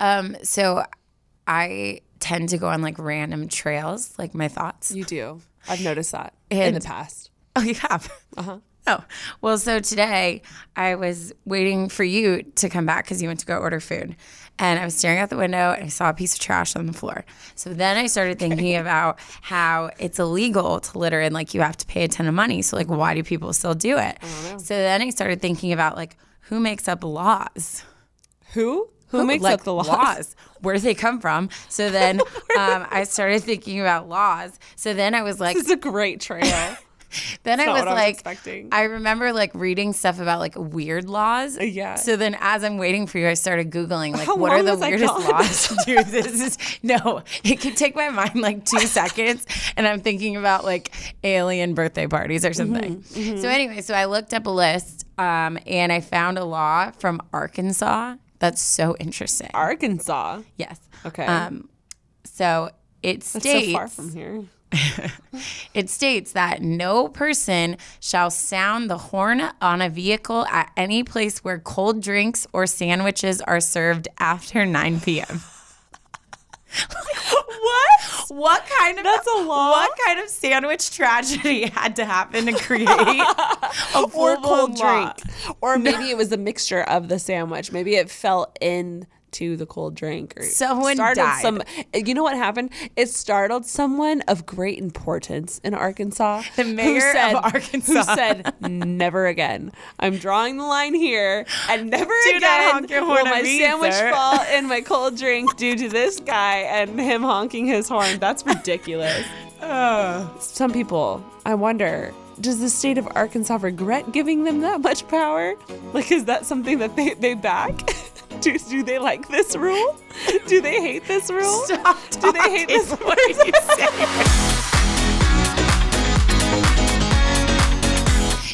Um, so I tend to go on like random trails, like my thoughts. You do. I've noticed that in the past. Oh, you have? Uh huh. Oh, well, so today I was waiting for you to come back because you went to go order food. And I was staring out the window and I saw a piece of trash on the floor. So then I started thinking about how it's illegal to litter and like you have to pay a ton of money. So, like, why do people still do it? So then I started thinking about like who makes up laws? Who? Who makes like up the laws? Where do they come from? So then um, I started thinking about laws. So then I was like, This is a great trail. then I was what I was like, expecting. I remember like reading stuff about like weird laws. yeah. So then as I'm waiting for you, I started Googling like, How what are the weirdest laws? Dude, this is, no, it could take my mind like two seconds. And I'm thinking about like alien birthday parties or something. Mm-hmm, So anyway, so I looked up a list um, and I found a law from Arkansas. That's so interesting. Arkansas. yes. Okay. Um, so it That's states so far from here. it states that no person shall sound the horn on a vehicle at any place where cold drinks or sandwiches are served after 9 p.m. what? What kind of That's a? What kind of sandwich tragedy had to happen to create a or full-blown cold drink. Or maybe it was a mixture of the sandwich. Maybe it fell in to the cold drink or Someone startled died. some you know what happened it startled someone of great importance in arkansas The mayor of Arkansas. who said never again i'm drawing the line here and never Do again will my me, sandwich sir." fall in my cold drink due to this guy and him honking his horn that's ridiculous some people, I wonder, does the state of Arkansas regret giving them that much power? Like, is that something that they, they back? do, do they like this rule? Do they hate this rule? Stop Do they hate this. What are you saying?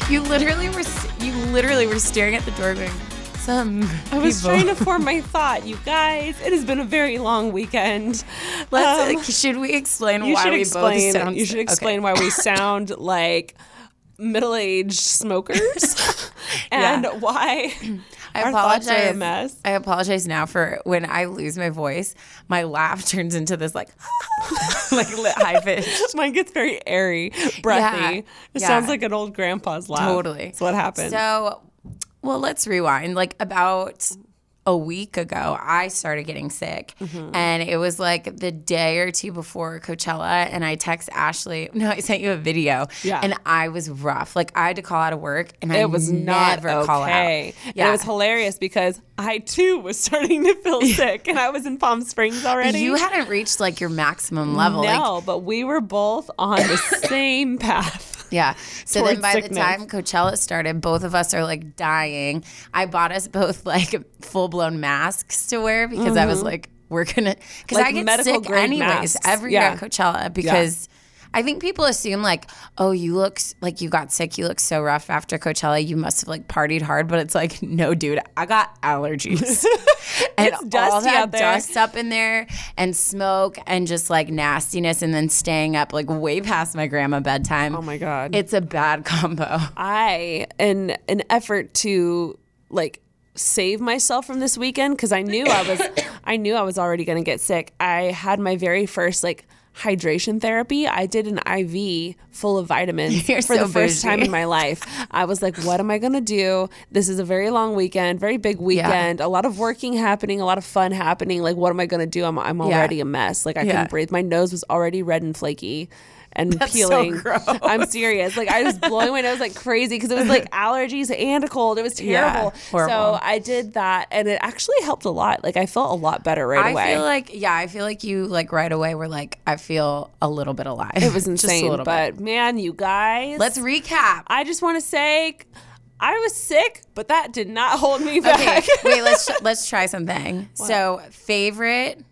You literally were you literally were staring at the door going, some I was people- trying to form my thought, you guys. It has been a very long weekend. Let's, Um, should we explain why should we explain. both sound you should okay. explain why we sound like middle-aged smokers, and Yeah. why I our thoughts are a apologize. mess. I apologize now for when I lose my voice, my laugh turns into this like like li- high pitched. Mine gets very airy, breathy. Yeah, It yeah. sounds like an old grandpa's laugh. Totally. That's what happened. So, well, let's rewind. Like about a week ago, I started getting sick. Mm-hmm. And it was like the day or two before Coachella. And I text Ashley, no, I sent you a video. Yeah. And I was rough. Like I had to call out of work and I it was not never call out. okay. And Yeah. it was hilarious because I too was starting to feel sick, and I was in Palm Springs already. You hadn't reached like your maximum level. Like no, but we were both on the same path. Yeah. So then by sickness. the time Coachella started, both of us are like dying. I bought us both like full blown masks to wear because I was like, we're gonna because Mm-hmm. Like I get sick anyways masks. every year at Coachella because I think people assume like, oh, you look like you got sick, you look so rough after Coachella, you must have like partied hard, but it's like, no, dude, I got allergies. and It's all dusty that out there. dust up in there and smoke and just like nastiness and then staying up like way past my grandma bedtime. Oh my God. It's a bad combo. I, in an effort to like save myself from this weekend, because I knew I was, I knew I was already going to get sick. I had my very first like hydration therapy. I did an IV full of vitamins You're for so the first time in my life. I was like, what am I going to do? This is a very long weekend, very big weekend, a lot of working happening, a lot of fun happening. Like, what am I going to do? I'm, I'm already a mess. Like, I Yeah. couldn't breathe. My nose was already red and flaky. And so peeling. gross. I'm serious. Like I was blowing my nose like crazy because it was like allergies and a cold. It was terrible. horrible. so I did that, and it actually helped a lot. Like I felt a lot better right I away. I feel like yeah, I feel like you like right away were like, I feel a little bit alive. it was Just a insane. but bit. man, you guys, let's recap. I just want to say, I was sick, but that did not hold me back. Okay, wait, let's let's try something. So favorite.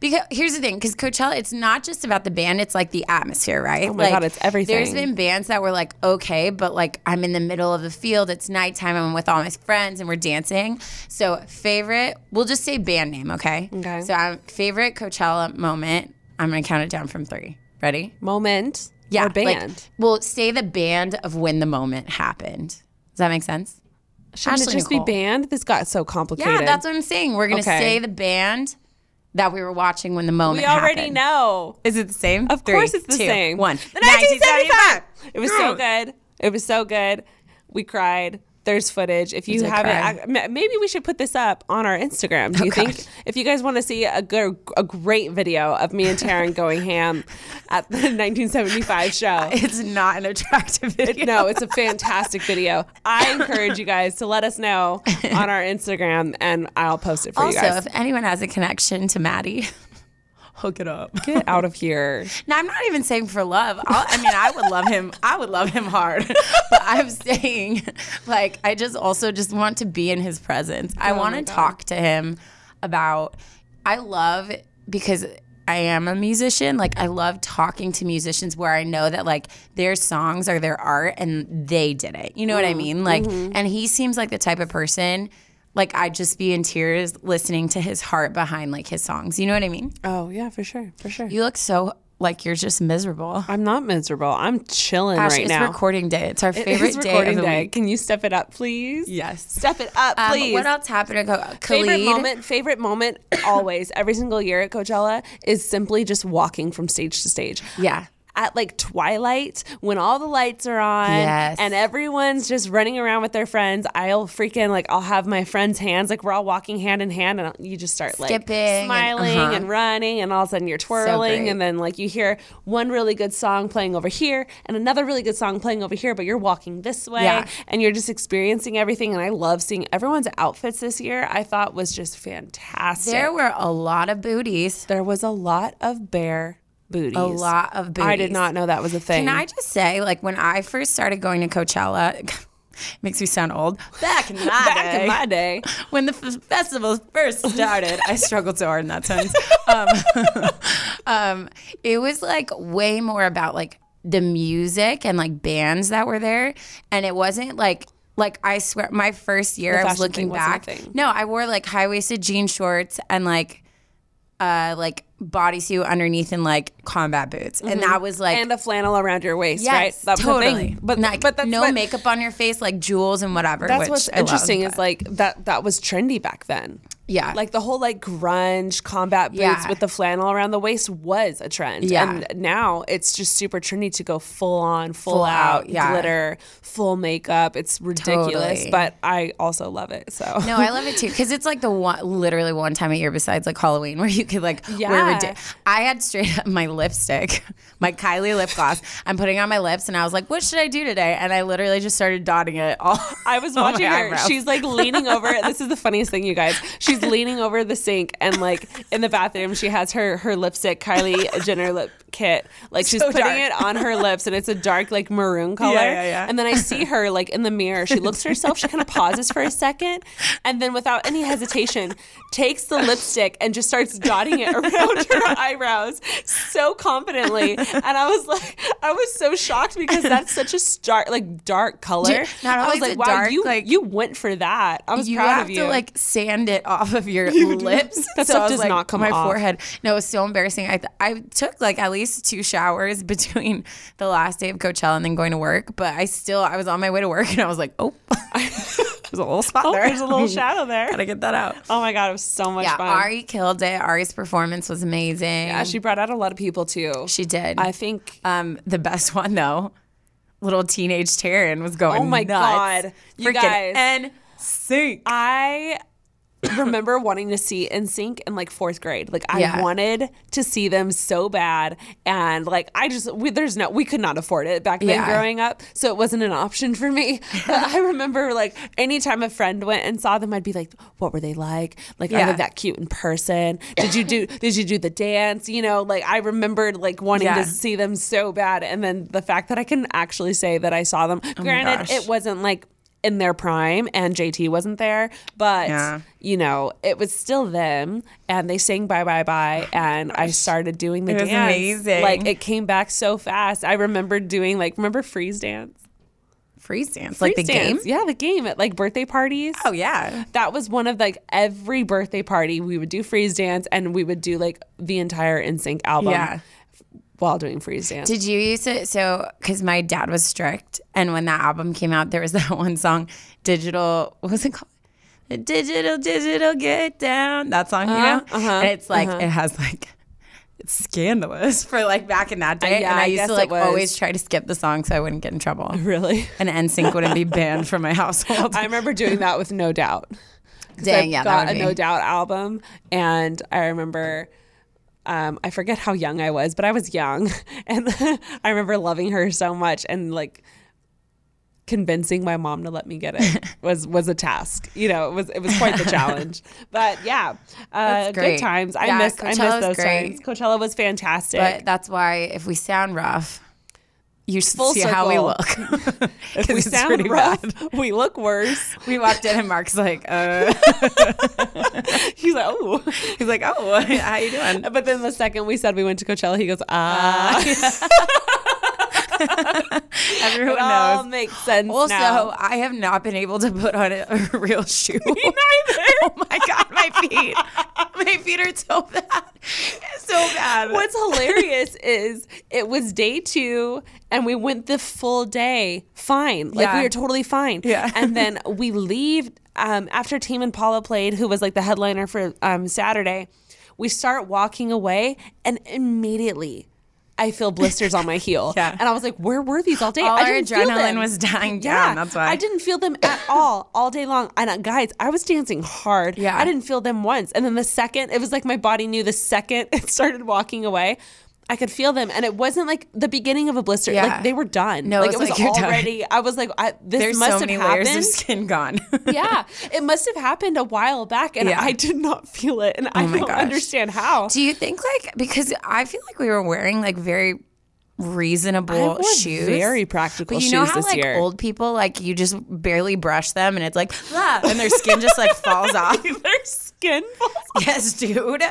Because here's the thing, because Coachella, it's not just about the band; it's like the atmosphere, right? Oh my like, God, it's everything. There's been bands that were like, okay, but like I'm in the middle of the field, it's nighttime, I'm with all my friends, and we're dancing. So favorite, we'll just say band name, okay? Okay. So um, favorite Coachella moment. I'm gonna count it down from three. Ready? Moment. Yeah, Or band. Like, well, say the band of when the moment happened. Does that make sense? Shouldn't it just Nicole. be band? This got so complicated. Yeah, that's what I'm saying. We're gonna Okay. say the band that we were watching when the moment. we already happened. know. Is it the same? Of Three, course, it's the two, same. One. The 1975. It was so good. It was so good. We cried. There's footage. If you haven't. I, maybe we should put this up on our Instagram. Do you Oh, think? If you guys want to see a good, a great video of me and Taryn going ham at the 1975 show. It's not an attractive video. No, it's a fantastic video. I encourage you guys to let us know on our Instagram, and I'll post it for Also, you guys. Also, if anyone has a connection to Matty, hook it up. Get out of here. No, I'm not even saying for love. I'll, I mean, I would love him. I would love him hard. but I'm saying, like, I just also just want to be in his presence. I oh want to talk to him about. I love because I am a musician. Like, I love talking to musicians where I know that like their songs are their art and they did it. You know what I mm-hmm. mean? Like, mm-hmm. and he seems like the type of person. Like I'd just be in tears listening to his heart behind like his songs. You know what I mean? Oh yeah, for sure, for sure. You look so like you're just miserable. I'm not miserable. I'm chilling Ashley, right it's now. It's recording day. It's our It favorite is day recording of the day. week. Can you step it up, please? Yes. Step it up, Um, please. what else happened? Go- Favorite Khalid. moment, favorite moment always, every single year at Coachella is simply just walking from stage to stage. Yeah. At like twilight, when all the lights are on Yes. and everyone's just running around with their friends, I'll freaking like I'll have my friends' hands like we're all walking hand in hand, and you just start like Skipping smiling, and, uh-huh. running, and all of a sudden you're twirling, great. and then like you hear one really good song playing over here and another really good song playing over here, but you're walking this way, Yeah. and you're just experiencing everything. And I love seeing everyone's outfits this year. I thought was just fantastic. There were a lot of booties. There was a lot of bare booties. A lot of booties. I did not know that was a thing. Can I just say, like, when I first started going to Coachella, makes me sound old. Back in my Back day, in my day, when the f- festival first started, I struggled so hard in that sense. Um, um, it was like way more about like the music and like bands that were there, and it wasn't like. Like I swear, my first year I was looking thing wasn't a back. thing. No, I wore like high waisted jean shorts and like, uh, like bodysuit underneath and like combat boots, and that was like and a flannel around your waist, Yes, right? That was the totally. thing. But like, but that's no what, makeup on your face, like jewels and whatever. That's which what's I love, interesting is like that that was trendy back then. Yeah. Like the whole like grunge combat boots Yeah. with the flannel around the waist was a trend. Yeah. And now it's just super trendy to go full on, full, Full out, out, yeah. glitter, full makeup. It's ridiculous, Totally. but I also love it. So No, I love it too because it's like the one, literally one time a year besides like Halloween where you could like wear. Yeah. ridi- I had straight up my lipstick, my Kylie lip gloss. I'm putting on my lips and I was like, "What should I do today?" And I literally just started dotting it all. I was watching her. eyebrows. She's like leaning over. This is the funniest thing, you guys. She's leaning over the sink and like in the bathroom, she has her her lipstick, Kylie Jenner lip kit. Like she's So putting dark. it on her lips, and it's a dark like maroon color. Yeah, yeah, yeah. And then I see her like in the mirror. She looks at herself. She kind of pauses for a second, and then without any hesitation, takes the lipstick and just starts dotting it around her eyebrows so confidently. And I was like, I was so shocked because that's such a stark, like dark color. Not I was like, wow, dark, you like- you went for that. I was you proud of you. to like sand it off of your lips. That So stuff does like, not come my off. forehead. No, it was so embarrassing. I th- I took like at least two showers between the last day of Coachella and then going to work. But I still I was on my way to work and I was like, oh, there's a little spot oh, there. there's a little shadow there. Gotta get that out. Oh my god, it was so much Yeah, fun. Ari killed it. Ari's performance was amazing. yeah, she brought out a lot of people too. she did. I think. um, the best one though, little teenage Taryn was going. Oh my nuts. God. You Freaking guys. and sync. I remember wanting to see NSYNC in like fourth grade. Like I Yeah. wanted to see them so bad, and like I just we, there's no we could not afford it back then Yeah. growing up, so it wasn't an option for me. But I remember like anytime a friend went and saw them, I'd be like, "What were they like? Like are they that cute in person? Did you do did you do the dance? You know, like I remembered like wanting Yeah. to see them so bad, and then the fact that I can actually say that I saw them. Oh granted, it wasn't like in their prime and JT wasn't there, but Yeah. you know, it was still them and they sang bye bye bye and I started doing the It was dance. amazing. Like it came back so fast. I remember doing like remember freeze dance? Freeze dance, like the Freeze game. dance. Yeah, the game at like birthday parties. Oh yeah. That was one of like every birthday party we would do freeze dance and we would do like the entire NSYNC album Yeah. While doing freeze dance. Did you use it? So, because my dad was strict, and when that album came out, there was that one song, Digital. What was it called? Digital, digital, get down. That song, you know. uh-huh, and it's like it has like. It's scandalous for like back in that day, yeah, and I, I used to like always try to skip the song so I wouldn't get in trouble, really? and NSYNC wouldn't be banned from my household. I remember doing that with No Doubt. Dang, I yeah, that got a No Doubt album, and I remember. Um, I forget how young I was, but I was young, and I remember loving her so much, and like convincing my mom to let me get it was was a task. You know, it was it was quite the challenge. But yeah, uh, good times. I Yeah, miss I miss those great. times. Coachella was fantastic. but that's why if we sound rough, you Full see how we look. if we sound rough, bad. we look worse. We walked in and Mark's like, uh, He's like, oh. he's like, oh, how you doing? But then the second we said we went to Coachella, he goes, ah. Everyone it all knows. makes sense Also, now. I have not been able to put on a, a real shoe. neither. oh my god, my feet! My feet are so bad, so bad. What's hilarious is it was day two and we went the full day fine. Like we Yeah. were totally fine. Yeah. And then we leave um, after Tame Impala played, who was like the headliner for um, Saturday. We start walking away and immediately I feel blisters on my heel. Yeah. And I was like, where were these all day? All I didn't feel adrenaline them. was dying Yeah, down, that's why. I didn't feel them at all all day long. And uh, guys, I was dancing hard. Yeah. I didn't feel them once. And then the second, it was like my body knew the second it started walking away. I could feel them, and it wasn't like the beginning of a blister. Yeah. Like they were done. No, like it was like you're done. already. I was like, I, this There's must so have many happened. layers of skin gone. yeah, it must have happened a while back, and Yeah. Oh I did not feel it, and I don't gosh. understand how. Do you think like because I feel like we were wearing like very reasonable shoes, very practical But you know shoes how this like year. old people like you just barely brush them and it's like ah, and their skin just like falls off. Their skin falls off. Yes, dude.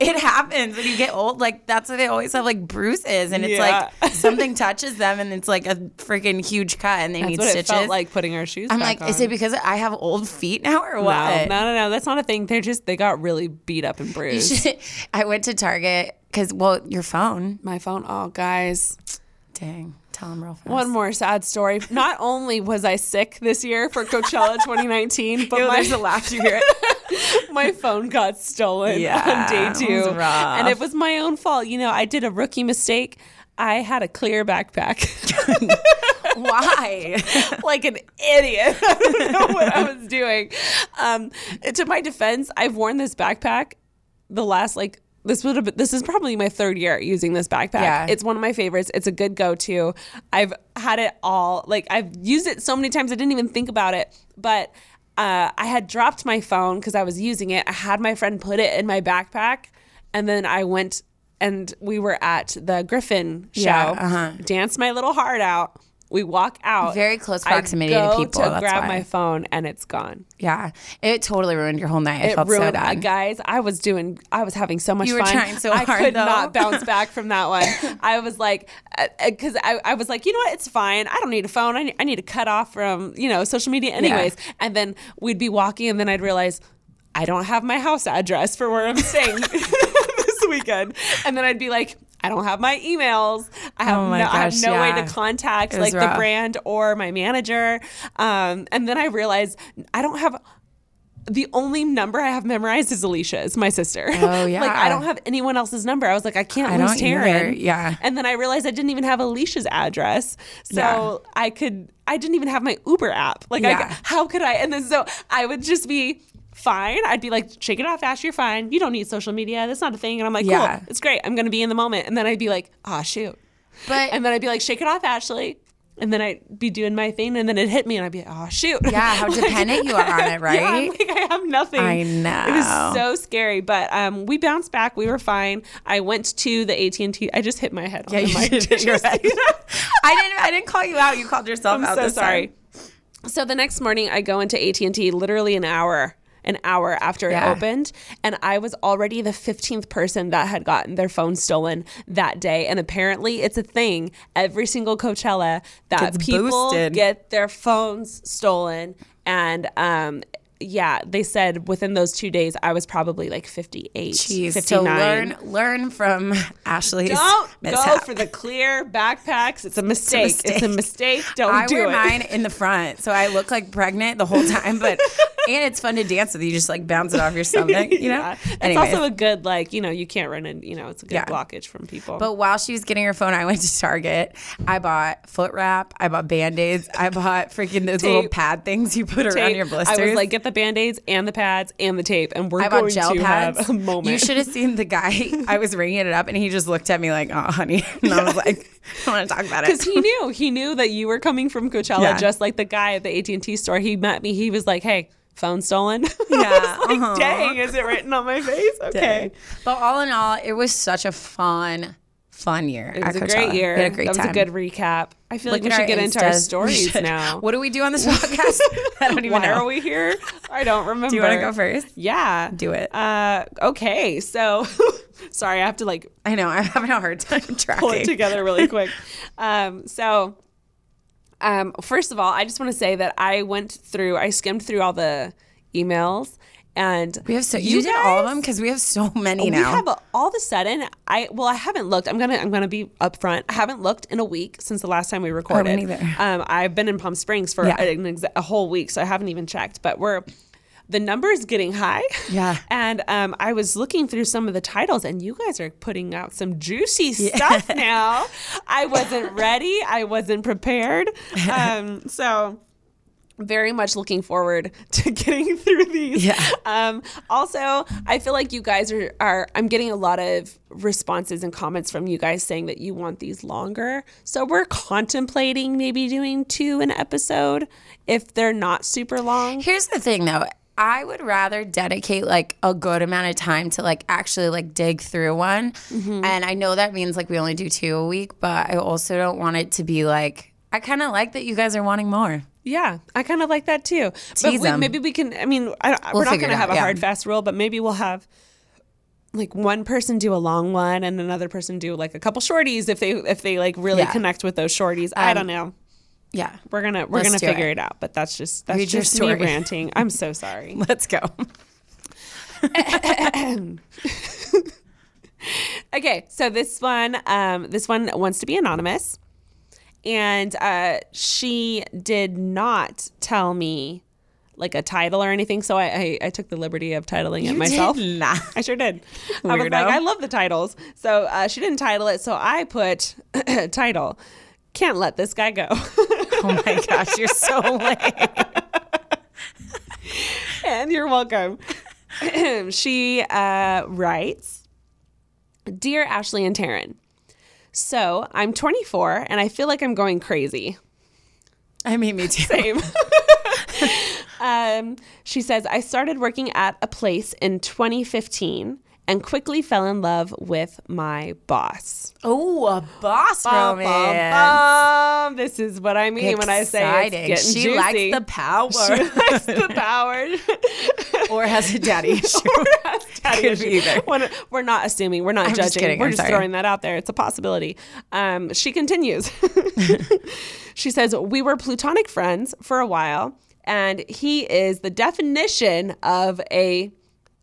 It happens when you get old. Like that's why they always have like bruises, and it's Yeah. like something touches them, and it's like a freaking huge cut, and they That's need what stitches. it felt like putting our shoes. I'm like, is on. it because I have old feet now or No, what? no, no, no. That's not a thing. They're just they got really beat up and bruised. I went to Target because well, your phone. My phone. Oh, guys. Dang, tell them real fast. One more sad story. Not only was I sick this year for Coachella 2019, but Ew, my there's a laugh you hear it. my phone got stolen Yeah, on day two. And it was my own fault. You know, I did a rookie mistake. I had a clear backpack. Why? like an idiot. I don't know what I was doing. Um, to my defense, I've worn this backpack the last like this would have been, this is probably my third year using this backpack. Yeah. It's one of my favorites. It's a good go-to. I've had it all like I've used it so many times I didn't even think about it. But uh, I had dropped my phone because I was using it. I had my friend put it in my backpack, and then I went and we were at the Gryffin show. Yeah, uh-huh. Danced my little heart out. We walk out. Very close I proximity to go people, To grab why. my phone and it's gone. yeah, it totally ruined your whole night. I It felt ruined, so bad. uh, guys. I was doing. I was having so much You were fun. trying so I hard, could though. not bounce back from that one. I was like, because I, I was like, you know what? It's fine. I don't need a phone. I need, I need to cut off from you know social media anyways. And then we'd be walking, and then I'd realize I don't have my house address for where I'm staying this weekend. And then I'd be like. I don't have my emails. I have Oh no, I have gosh, no way to contact like the brand or my manager. Um, and then I realized I don't have the only number I have memorized is Alicia's, my sister. Oh, yeah. like I don't have anyone else's number. I was like, I can't I lose either. Taryn. Yeah. And then I realized I didn't even have Alicia's address. So Yeah. I could I didn't even have my Uber app. Like I, how could I? And then so I would just be fine. I'd be like, shake it off, Ash, you're fine. You don't need social media. That's not a thing. And I'm like, Yeah. cool, it's great. I'm gonna be in the moment. And then I'd be like, ah shoot. But And then I'd be like, shake it off, Ashley. And then I'd be doing my thing, and then it'd hit me, and I'd be like, "Oh shoot!" Yeah, how Like- dependent you are on it, Yeah, right? I'm like I have nothing. I It know. was so scary, but um, we bounced back. We were fine. I went to the AT and T. I just hit my head. yeah, on the you mic. did Did You're you right. see that? I didn't. I didn't call you out. You called yourself I'm out. so this time. sorry. So the next morning, I go into AT and T literally an hour, an hour after Yeah. it opened, and I was already the 15th person that had gotten their phone stolen that day. And apparently, it's a thing every single Coachella that Gets people boosted. get their phones stolen, and um. Yeah, they said within those two days, I was probably like 58, Jeez, 59. so learn learn from Ashley's Don't go for the clear backpacks. It's a mistake. It's a mistake. Don't I do wear it. mine in the front, so I look like pregnant the whole time. But and it's fun to dance with. You just like bounce it off your stomach, you know. Yeah. It's also a good like you know you can't run in you know it's a good Yeah. blockage from people. But while she was getting her phone, I went to Target. I bought foot wrap. I bought band aids. I bought freaking those little pad things you put around your blisters. I was like, get the band aids and the pads and the tape, and we're I going gel to pads. have a moment. You should have seen the guy. I was ringing it up, and he just looked at me like, "Oh, honey," and I was like, "I want to talk about it." because he knew he knew that you were coming from Coachella, Yeah. just like the guy at the AT and T store. He met me. He was like, "Hey, phone stolen." Yeah, like, uh-huh. dang, is it written on my face? Okay. But all in all, it was such a fun, fun year. It was a Coachella. great year. We had a great that was a good recap. I feel Look like we should get into our Instas. Stories should. now. What do we do on this podcast? I don't even Why know. are we here? I don't remember. Do you want to go first? Yeah. Do it. Uh, okay. So, sorry, I have to like I know I'm having a hard time pull it tracking. together really quick. um, so, um, first of all, I just want to say that I went through, I skimmed through all the emails, and We have so you, did all of them because we have so many We now. We have a, all of a sudden. I well, I haven't looked. I'm gonna I'm gonna be upfront. I haven't looked in a week since the last time we recorded. neither. Um, I've been in Palm Springs for Yeah. an exa- a whole week, so I haven't even checked. But we're the number is getting high. Yeah. And um, I was looking through some of the titles, and you guys are putting out some juicy stuff now. I wasn't ready. I wasn't prepared. Um, so very much looking forward to getting through these. Yeah. Um, also, I feel like you guys are, are, I'm getting a lot of responses and comments from you guys saying that you want these longer. So we're contemplating maybe doing two an episode if they're not super long. Here's the thing though. I would rather dedicate like a good amount of time to like actually like dig through one. Mm-hmm. And I know that means like we only do two a week, but I also don't want it to be like I kind of like that you guys are wanting more. Yeah, I kind of like that too. But Tease we, 'em. maybe we can, I mean, I, don't- we're not going to have a yeah. hard, fast rule, but maybe we'll have like one person do a long one and another person do like a couple shorties if they if they like really Yeah. connect with those shorties. I Um, don't know. Yeah. We're gonna we're let's gonna figure it. it. out, but that's just that's Read just me ranting. I'm so sorry. Let's go. Okay, so this one, um, this one wants to be anonymous, and uh, she did not tell me like a title or anything, so I I, I took the liberty of titling it myself. I sure did. I was like, I love the titles. So uh, she didn't title it, so I put title. Can't let this guy go. Oh my gosh, you're so lame. and you're welcome. she uh, writes Dear Ashley and Taryn, so I'm 24 and I feel like I'm going crazy. I mean, me too. Same. um, she says, I started working at a place in 2015 and quickly fell in love with my boss. Oh, a boss Bum, bum, romance. bum. This is what I mean when I say it's getting She juicy. likes the power. She likes the power. or has a daddy issue. Daddy Could issue. be either. We're, we're not assuming. We're not I'm judging. just. We're I'm just sorry. throwing that out there. It's a possibility. Um, she continues. she says, We were platonic friends for a while, and he is the definition of a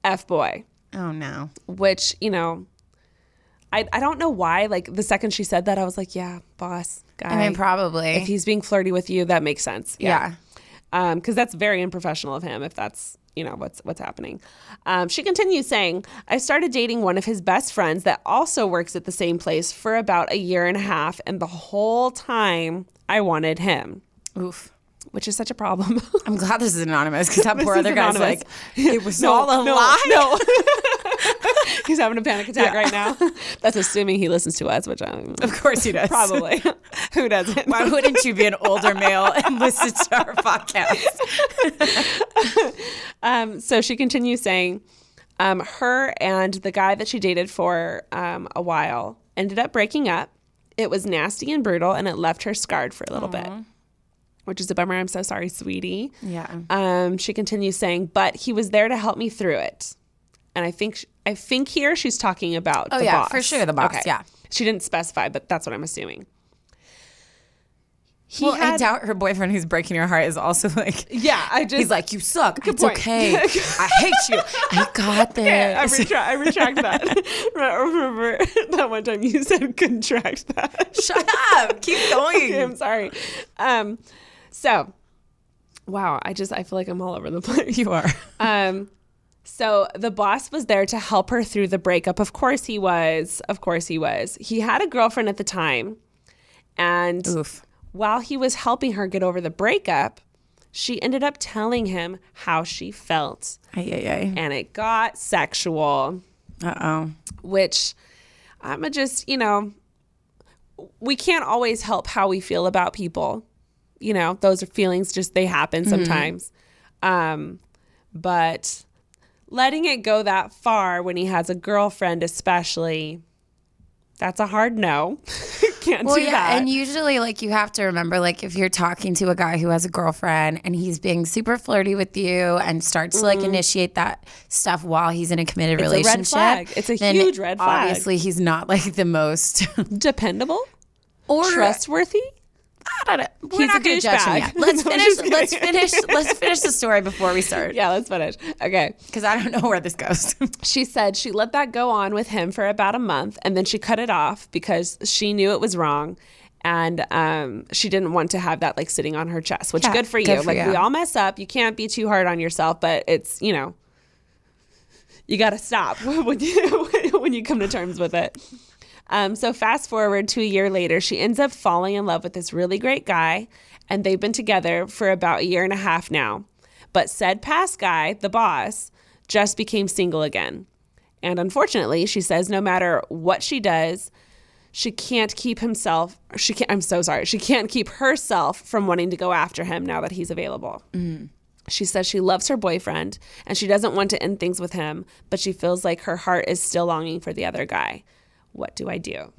F boy, Oh no. which, you know, I, I don't know why. Like the second she said that, I was like, Yeah, boss, guy. I mean, probably. If he's being flirty with you, that makes sense. yeah. Um, because that's very unprofessional of him if that's you know what's what's happening. Um, she continues saying, "I started dating one of his best friends that also works at the same place for about a year and a half, and the whole time I wanted him, Oof. Which is such a problem." I'm glad this is anonymous because that poor other guy's anonymous. like, it was all a no, lie. No, he's having a panic attack right now. That's assuming he listens to us, which I'm Of course he does. probably. Who doesn't? Why wouldn't you be an older male and listen to our podcast? Um, so she continues saying, um, her and the guy that she dated for um, a while ended up breaking up. It was nasty and brutal, and it left her scarred for a little bit, which is a bummer. I'm so sorry, sweetie. Yeah. Um, she continues saying, but he was there to help me through it. And I think I think here she's talking about Oh, the yeah, boss. for sure, the boss, Okay. yeah. She didn't specify, but that's what I'm assuming. He well, I doubt her boyfriend who's breaking her heart is also like, Yeah, I just he's like, you suck. It's point. okay. I hate you. I got I, this. retract, I retract that. I remember that one time you said contract that. Shut up. Keep going. Okay, I'm sorry. Um, so, wow, I just I feel like I'm all over the place. You are. Um, so the boss was there to help her through the breakup. Of course he was. Of course he was. He had a girlfriend at the time, and Oof. while he was helping her get over the breakup, she ended up telling him how she felt, Ay, ay, ay. and it got sexual. Uh oh. which I'm just, you know, we can't always help how we feel about people. You know, those are feelings just they happen sometimes. Um, but letting it go that far when he has a girlfriend, especially, that's a hard no. can't Well, do yeah, that. and usually, like, you have to remember, like, if you're talking to a guy who has a girlfriend and he's being super flirty with you and starts to like initiate that stuff while he's in a committed Mm-hmm. a red relationship, flag. It's a huge red flag. Obviously, he's not like the most Dependable, or trustworthy. I don't know. We're He's not a going to judge him yet. Let's No, finish. Let's finish. Let's finish the story before we start. Yeah, let's finish. Okay. because I don't know where this goes. She said she let that go on with him for about a month and then she cut it off because she knew it was wrong and um, she didn't want to have that like sitting on her chest, which Yeah, good for you. good for like you. we all mess up. You can't be too hard on yourself, but it's, you know, you got to stop when you when you come to terms with it. Um, so fast forward to a year later, she ends up falling in love with this really great guy, and they've been together for about a year and a half now. But said past guy, the boss, just became single again. And unfortunately, she says no matter what she does, she can't keep himself she can't I'm so sorry. She can't keep herself from wanting to go after him now that he's available. She says she loves her boyfriend and she doesn't want to end things with him, but she feels like her heart is still longing for the other guy. What do I do?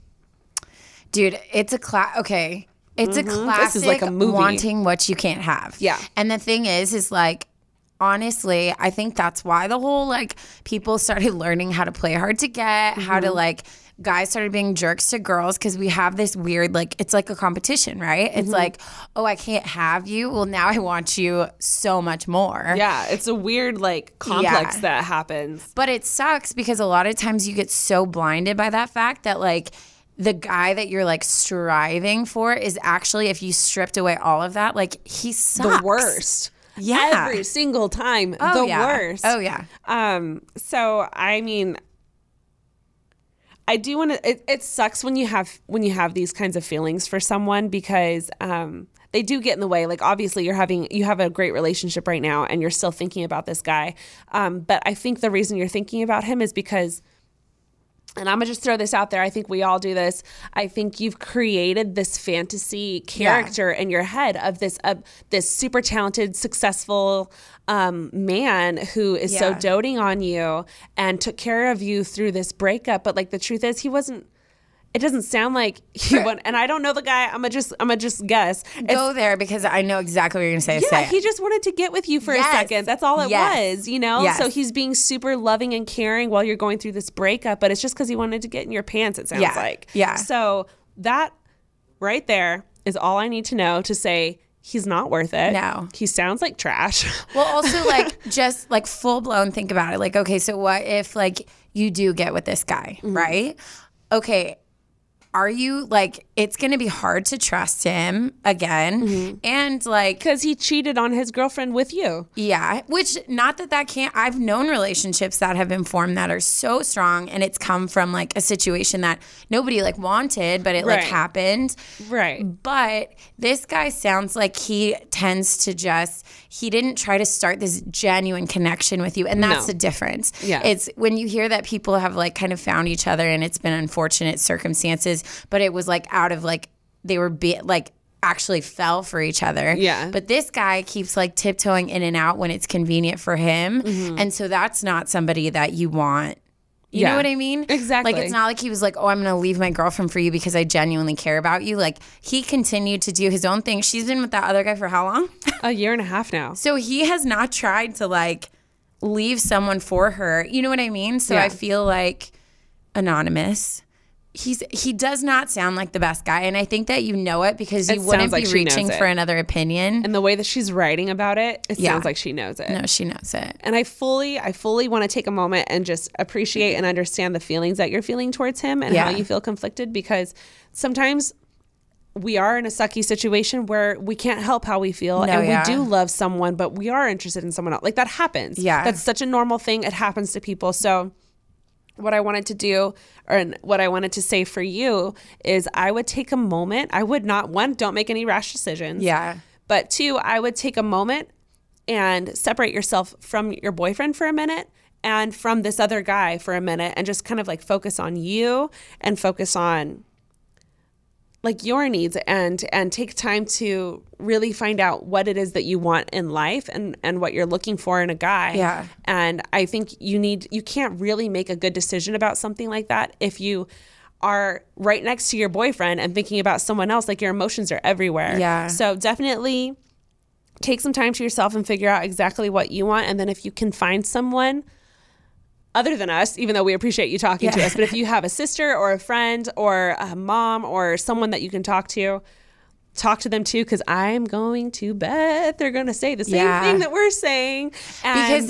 Dude, it's a class. Okay. It's a classic Mm-hmm. This is like a movie. wanting what you can't have. Yeah. And the thing is, is like, honestly, I think that's why the whole like people started learning how to play hard to get, how Mm-hmm. to like, guys started being jerks to girls because we have this weird, like, it's like a competition, right? Mm-hmm. It's like, oh, I can't have you. Well, now I want you so much more. Yeah, it's a weird like complex Yeah. that happens. But it sucks because a lot of times you get so blinded by that fact that like the guy that you're like striving for is actually if you stripped away all of that, like he sucks. The worst. Yeah. every single time. Oh, the yeah. worst. Oh, yeah. Um, so I mean, I do want to. It, it sucks when you have when you have these kinds of feelings for someone because um, they do get in the way. Like obviously, you're having you have a great relationship right now, and you're still thinking about this guy. Um, but I think the reason you're thinking about him is because and I'm gonna just throw this out there. I think we all do this. I think you've created this fantasy character in your head of this uh, this super talented, successful um, man who is so doting on you and took care of you through this breakup. But like the truth is, he wasn't. It doesn't sound like he went. And I don't know the guy. I'm gonna just I'm gonna just guess. It's- Go there because I know exactly what you're going to say. yeah, say he just wanted to get with you for Yes. a second. That's all it Yes. was, you know? Yes. So he's being super loving and caring while you're going through this breakup, but it's just because he wanted to get in your pants, it sounds Yeah. like. Yeah. So that right there is all I need to know to say he's not worth it. No. He sounds like trash. Well, also like just like full blown think about it. Like, okay, so what if like you do get with this guy, Mm-hmm. right? Okay. Are you like it's gonna be hard to trust him again? Mm-hmm. And like Because he cheated on his girlfriend with you. yeah, which not that that can't. I've known relationships that have been formed that are so strong, and it's come from like a situation that nobody like wanted, but it like happened. Right. But this guy sounds like he tends to just he didn't try to start this genuine connection with you, and that's No. the difference. Yeah. it's when you hear that people have like kind of found each other, and it's been unfortunate circumstances, but it was like out of like they were be- like actually fell for each other. Yeah. But this guy keeps like tiptoeing in and out when it's convenient for him, Mm-hmm. and so that's not somebody that you want. You Yeah. know what I mean? Exactly. Like it's not like he was like, "Oh, I'm going to leave my girlfriend for you because I genuinely care about you." Like he continued to do his own thing. She's been with that other guy for how long? A year and a half now. so he has not tried to like leave someone for her. You know what I mean? So Yeah. I feel like anonymous. He's he does not sound like the best guy, and I think that you know it because you It wouldn't like be reaching for another opinion. And the way that she's writing about it, it Yeah. sounds like she knows it. no, she knows it. And I fully, I fully want to take a moment and just appreciate and understand the feelings that you're feeling towards him and how you feel conflicted because sometimes we are in a sucky situation where we can't help how we feel No, and yeah. we do love someone, but we are interested in someone else. Like that happens. Yeah. That's such a normal thing. It happens to people. So what I wanted to do or what I wanted to say for you is I would take a moment. I would not one, don't make any rash decisions. Yeah. But two, I would take a moment and separate yourself from your boyfriend for a minute and from this other guy for a minute and just kind of like focus on you and focus on like your needs and and take time to really find out what it is that you want in life and and what you're looking for in a guy. Yeah. And I think you need you can't really make a good decision about something like that if you are right next to your boyfriend and thinking about someone else like your emotions are everywhere. Yeah. So definitely take some time to yourself and figure out exactly what you want and then if you can find someone other than us, even though we appreciate you talking to us, but if you have a sister or a friend or a mom or someone that you can talk to, talk to them too, because I'm going to bet they're going to say the same Yeah. thing that we're saying. Because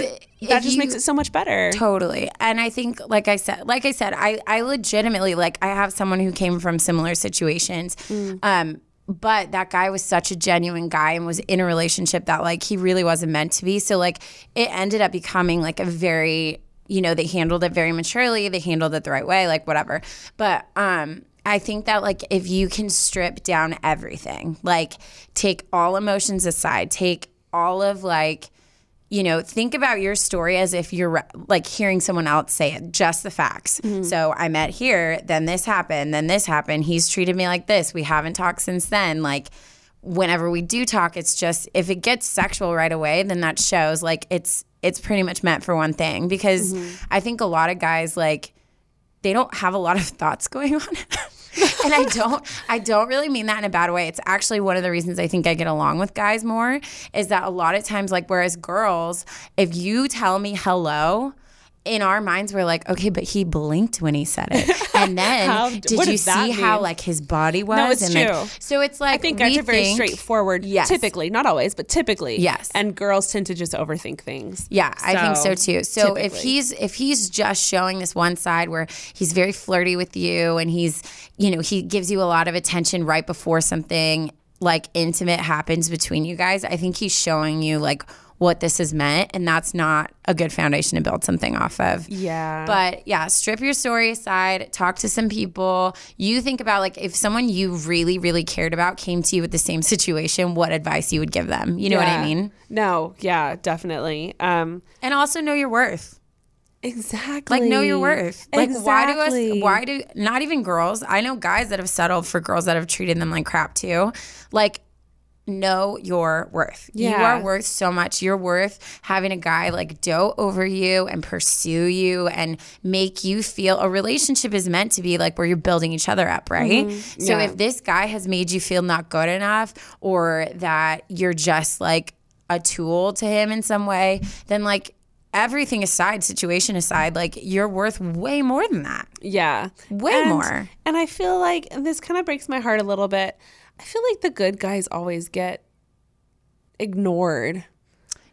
that just makes it so much better. Totally. And I think like I said, like I said, I I legitimately like I have someone who came from similar situations. Um but that guy was such a genuine guy and was in a relationship that like he really wasn't meant to be. So like it ended up becoming like a very you know, they handled it very maturely, they handled it the right way, like whatever. But um I think that like if you can strip down everything, like take all emotions aside, take all of like you know, think about your story as if you're like hearing someone else say it, just the facts. So I met here, then this happened, then this happened. He's treated me like this. We haven't talked since then. Like, whenever we do talk, it's just if it gets sexual right away, then that shows like it's it's pretty much meant for one thing. Because mm-hmm. I think a lot of guys like they don't have a lot of thoughts going on. and I don't I don't really mean that in a bad way. It's actually one of the reasons I think I get along with guys more is that a lot of times like whereas girls, if you tell me hello, in our minds we're like, okay, but he blinked when he said it. And then How- did you see how like his body was? No, it's and like- true. so it's like I think guys are very think- straightforward, Yes. typically, not always, but typically. Yes. And girls tend to just overthink things. Yeah, I think so too. So if he's if he's just showing this one side where he's very flirty with you and he's, you know, he gives you a lot of attention right before something like intimate happens between you guys, I think he's showing you like what this has meant and that's not a good foundation to build something off of. Yeah. But yeah, strip your story aside, talk to some people. You think about like if someone you really really cared about came to you with the same situation, what advice you would give them. You know what I mean? No, yeah, definitely. Um And also know your worth. exactly. Like know your worth. Like why do us Exactly. why do not even girls, I know guys that have settled for girls that have treated them like crap too. Like know your worth. You are worth so much. You're worth having a guy like dote over you and pursue you and make you feel a relationship is meant to be like where you're building each other up, right? Mm-hmm. So Yeah. if this guy has made you feel not good enough or that you're just like a tool to him in some way, then like everything aside, situation aside, like you're worth way more than that. Yeah. Way And- more. And I feel like this kind of breaks my heart a little bit. I feel like the good guys always get ignored.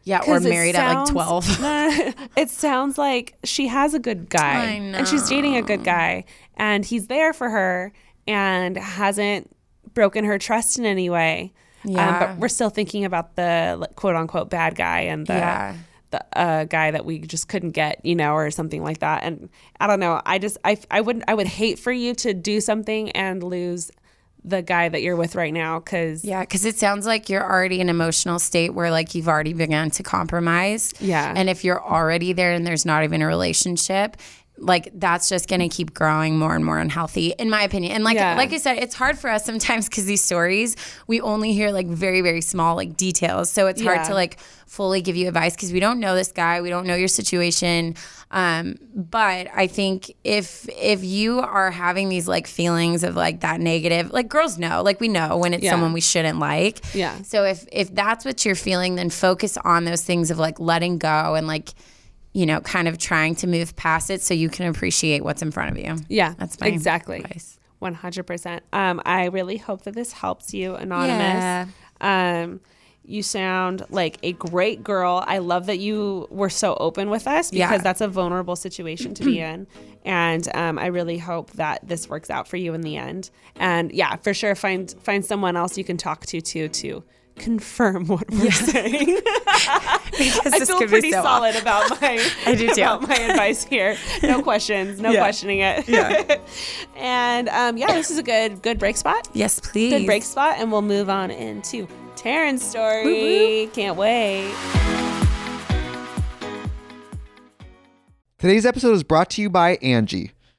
Yeah, or married at like sounds- 12. it sounds like she has a good guy and she's dating a good guy and he's there for her and hasn't broken her trust in any way. Um, Yeah. but we're still thinking about the like, quote unquote bad guy and the Yeah. the uh, guy that we just couldn't get, you know, or something like that. And I don't know. I just I I wouldn't I would hate for you to do something and lose the guy that you're with right now because Yeah, because it sounds like you're already in an emotional state where like you've already begun to compromise. Yeah. And if you're already there and there's not even a relationship, like that's just gonna keep growing more and more unhealthy, in my opinion. And like Yeah. like I said, it's hard for us sometimes because these stories we only hear like very very small like details, so it's hard Yeah. to like fully give you advice because we don't know this guy, we don't know your situation. Um, but I think if if you are having these like feelings of like that negative, like girls know, like we know when it's Yeah. someone we shouldn't like. Yeah. So if if that's what you're feeling, then focus on those things of like letting go and like, you know, kind of trying to move past it so you can appreciate what's in front of you. Yeah, That's my exactly. advice. One hundred percent. Um, I really hope that this helps you, Yeah. anonymous. Um, you sound like a great girl. I love that you were so open with us because Yeah. that's a vulnerable situation to be in, and um, I really hope that this works out for you in the end. And yeah, for sure, find find someone else you can talk to too to confirm what we're saying. I this feel could be pretty so off. solid about my I do too. about my advice here. No questions, no Yeah. questioning it. Yeah. and um, yeah, this is a good good break spot. Yes, please. Good break spot, and we'll move on into Taryn's story. Can't wait. Today's episode is brought to you by Angi.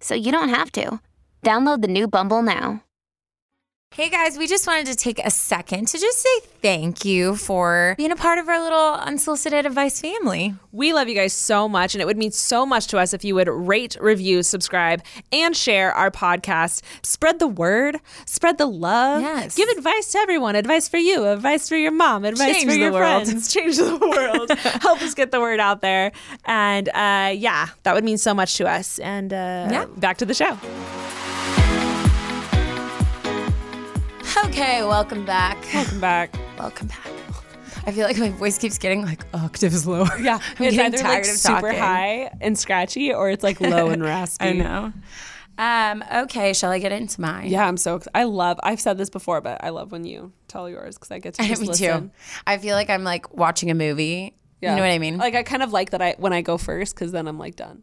so you don't have to. Download the new Bumble now. Hey guys, we just wanted to take a second to just say thank you for being a part of our little unsolicited advice family. We love you guys so much, and it would mean so much to us if you would rate, review, subscribe, and share our podcast. Spread the word, spread the love. Yes. Give advice to everyone advice for you, advice for your mom, advice Change for the your world. friends. Change the world. Help us get the word out there. And uh, yeah, that would mean so much to us. And uh, Yeah. back to the show. Okay, welcome back. Welcome back. Welcome back. I feel like my voice keeps getting like octaves lower. Yeah, I'm it's getting either tired like of super talking. high and scratchy, or it's like low and raspy. I know. Um, okay, shall I get into mine? Yeah, I'm so. I love. I've said this before, but I love when you tell yours because I get to just Me listen. too. I feel like I'm like watching a movie. Yeah. You know what I mean? Like I kind of like that I when I go first because then I'm like done.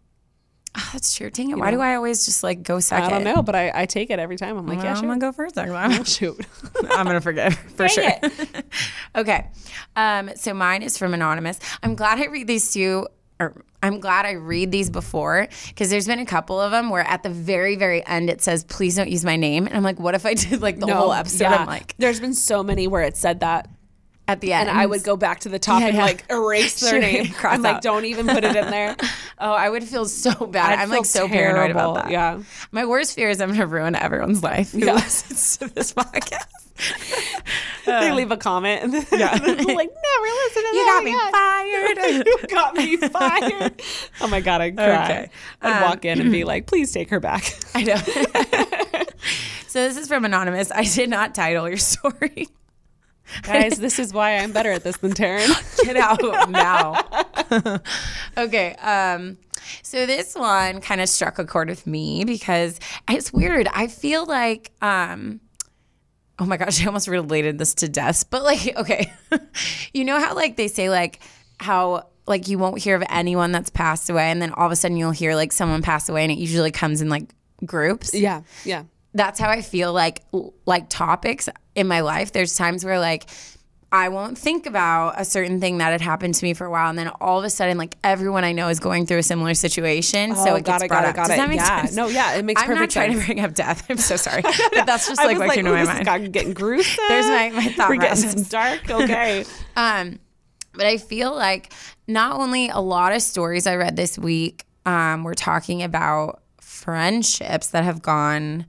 Oh, that's true. Dang it. Why do I always just like go second? I don't know, but I, I take it every time. I'm like, Well, yeah, I'm gonna go first. next time. Shoot. I'm gonna forget for Dang sure. okay. Um, so mine is from Anonymous. I'm glad I read these two. Or I'm glad I read these before because there's been a couple of them where at the very, very end it says, please don't use my name. And I'm like, what if I did like the whole episode? yeah. I'm like, there's been so many where it said that, at the end. and I would go back to the top Yeah, and yeah. like erase their name. Cross I'm like, don't even put it in there. Oh, I would feel so bad. I'm feel like so paranoid about that. Yeah. My worst fear is I'm gonna ruin everyone's life who Yeah. listens to this podcast. they leave a comment and then yeah. like, never listen to You got me that fired. you got me fired. Oh my god, I'd cry. Okay. I'd Um, walk in and be like, please take her back. I know. so this is from Anonymous. I did not title your story. Guys, this is why I'm better at this than Taryn. Get out now. okay. Um, so this one kind of struck a chord with me because it's weird. I feel like, um, oh my gosh, I almost related this to deaths, but like, okay, you know how like they say like how like you won't hear of anyone that's passed away, and then all of a sudden you'll hear like someone pass away, and it usually comes in like groups yeah, yeah. That's how I feel like like topics in my life. There's times where like I won't think about a certain thing that had happened to me for a while, and then all of a sudden, like everyone I know is going through a similar situation, so Oh, it got gets it, brought got it, got Does it. that make Yeah. sense? No, yeah, it makes I'm not perfect trying sense. to bring up death. I'm so sorry, but that's just like what came to my mind. got- getting gruesome. There's my- my thought We're getting process. dark. Okay. Um, but I feel like not only a lot of stories I read this week um, were talking about friendships that have gone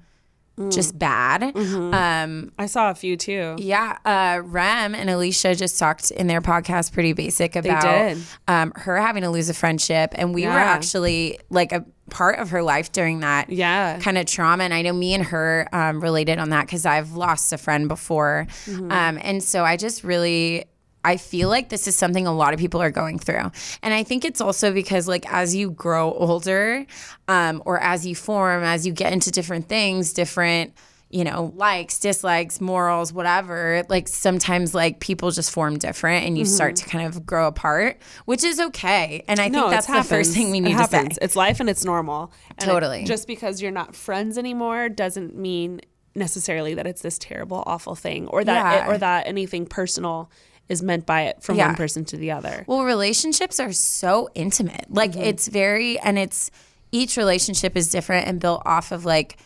just bad. Um, I saw a few too. Yeah, uh, Rem and Alisha just talked in their podcast, Pretty Basic, about. Um, her having to lose a friendship, and we were actually like a part of her life during that Yeah. kind of trauma. And I know me and her um, related on that because I've lost a friend before, Mm-hmm. um, and so I just really. I feel like this is something a lot of people are going through. And I think it's also because like as you grow older, um, or as you form, as you get into different things, different you know, likes, dislikes, morals, whatever, like sometimes like people just form different and you start to kind of grow apart, which is okay. And I think that's it the first thing we need to say. It's life and it's normal. And it- Totally. just because you're not friends anymore doesn't mean necessarily that it's this terrible, awful thing, or that Yeah. it, or that anything personal is meant by it from Yeah. one person to the other. Well, relationships are so intimate. Like Mm-hmm. it's very and it's each relationship is different and built off of like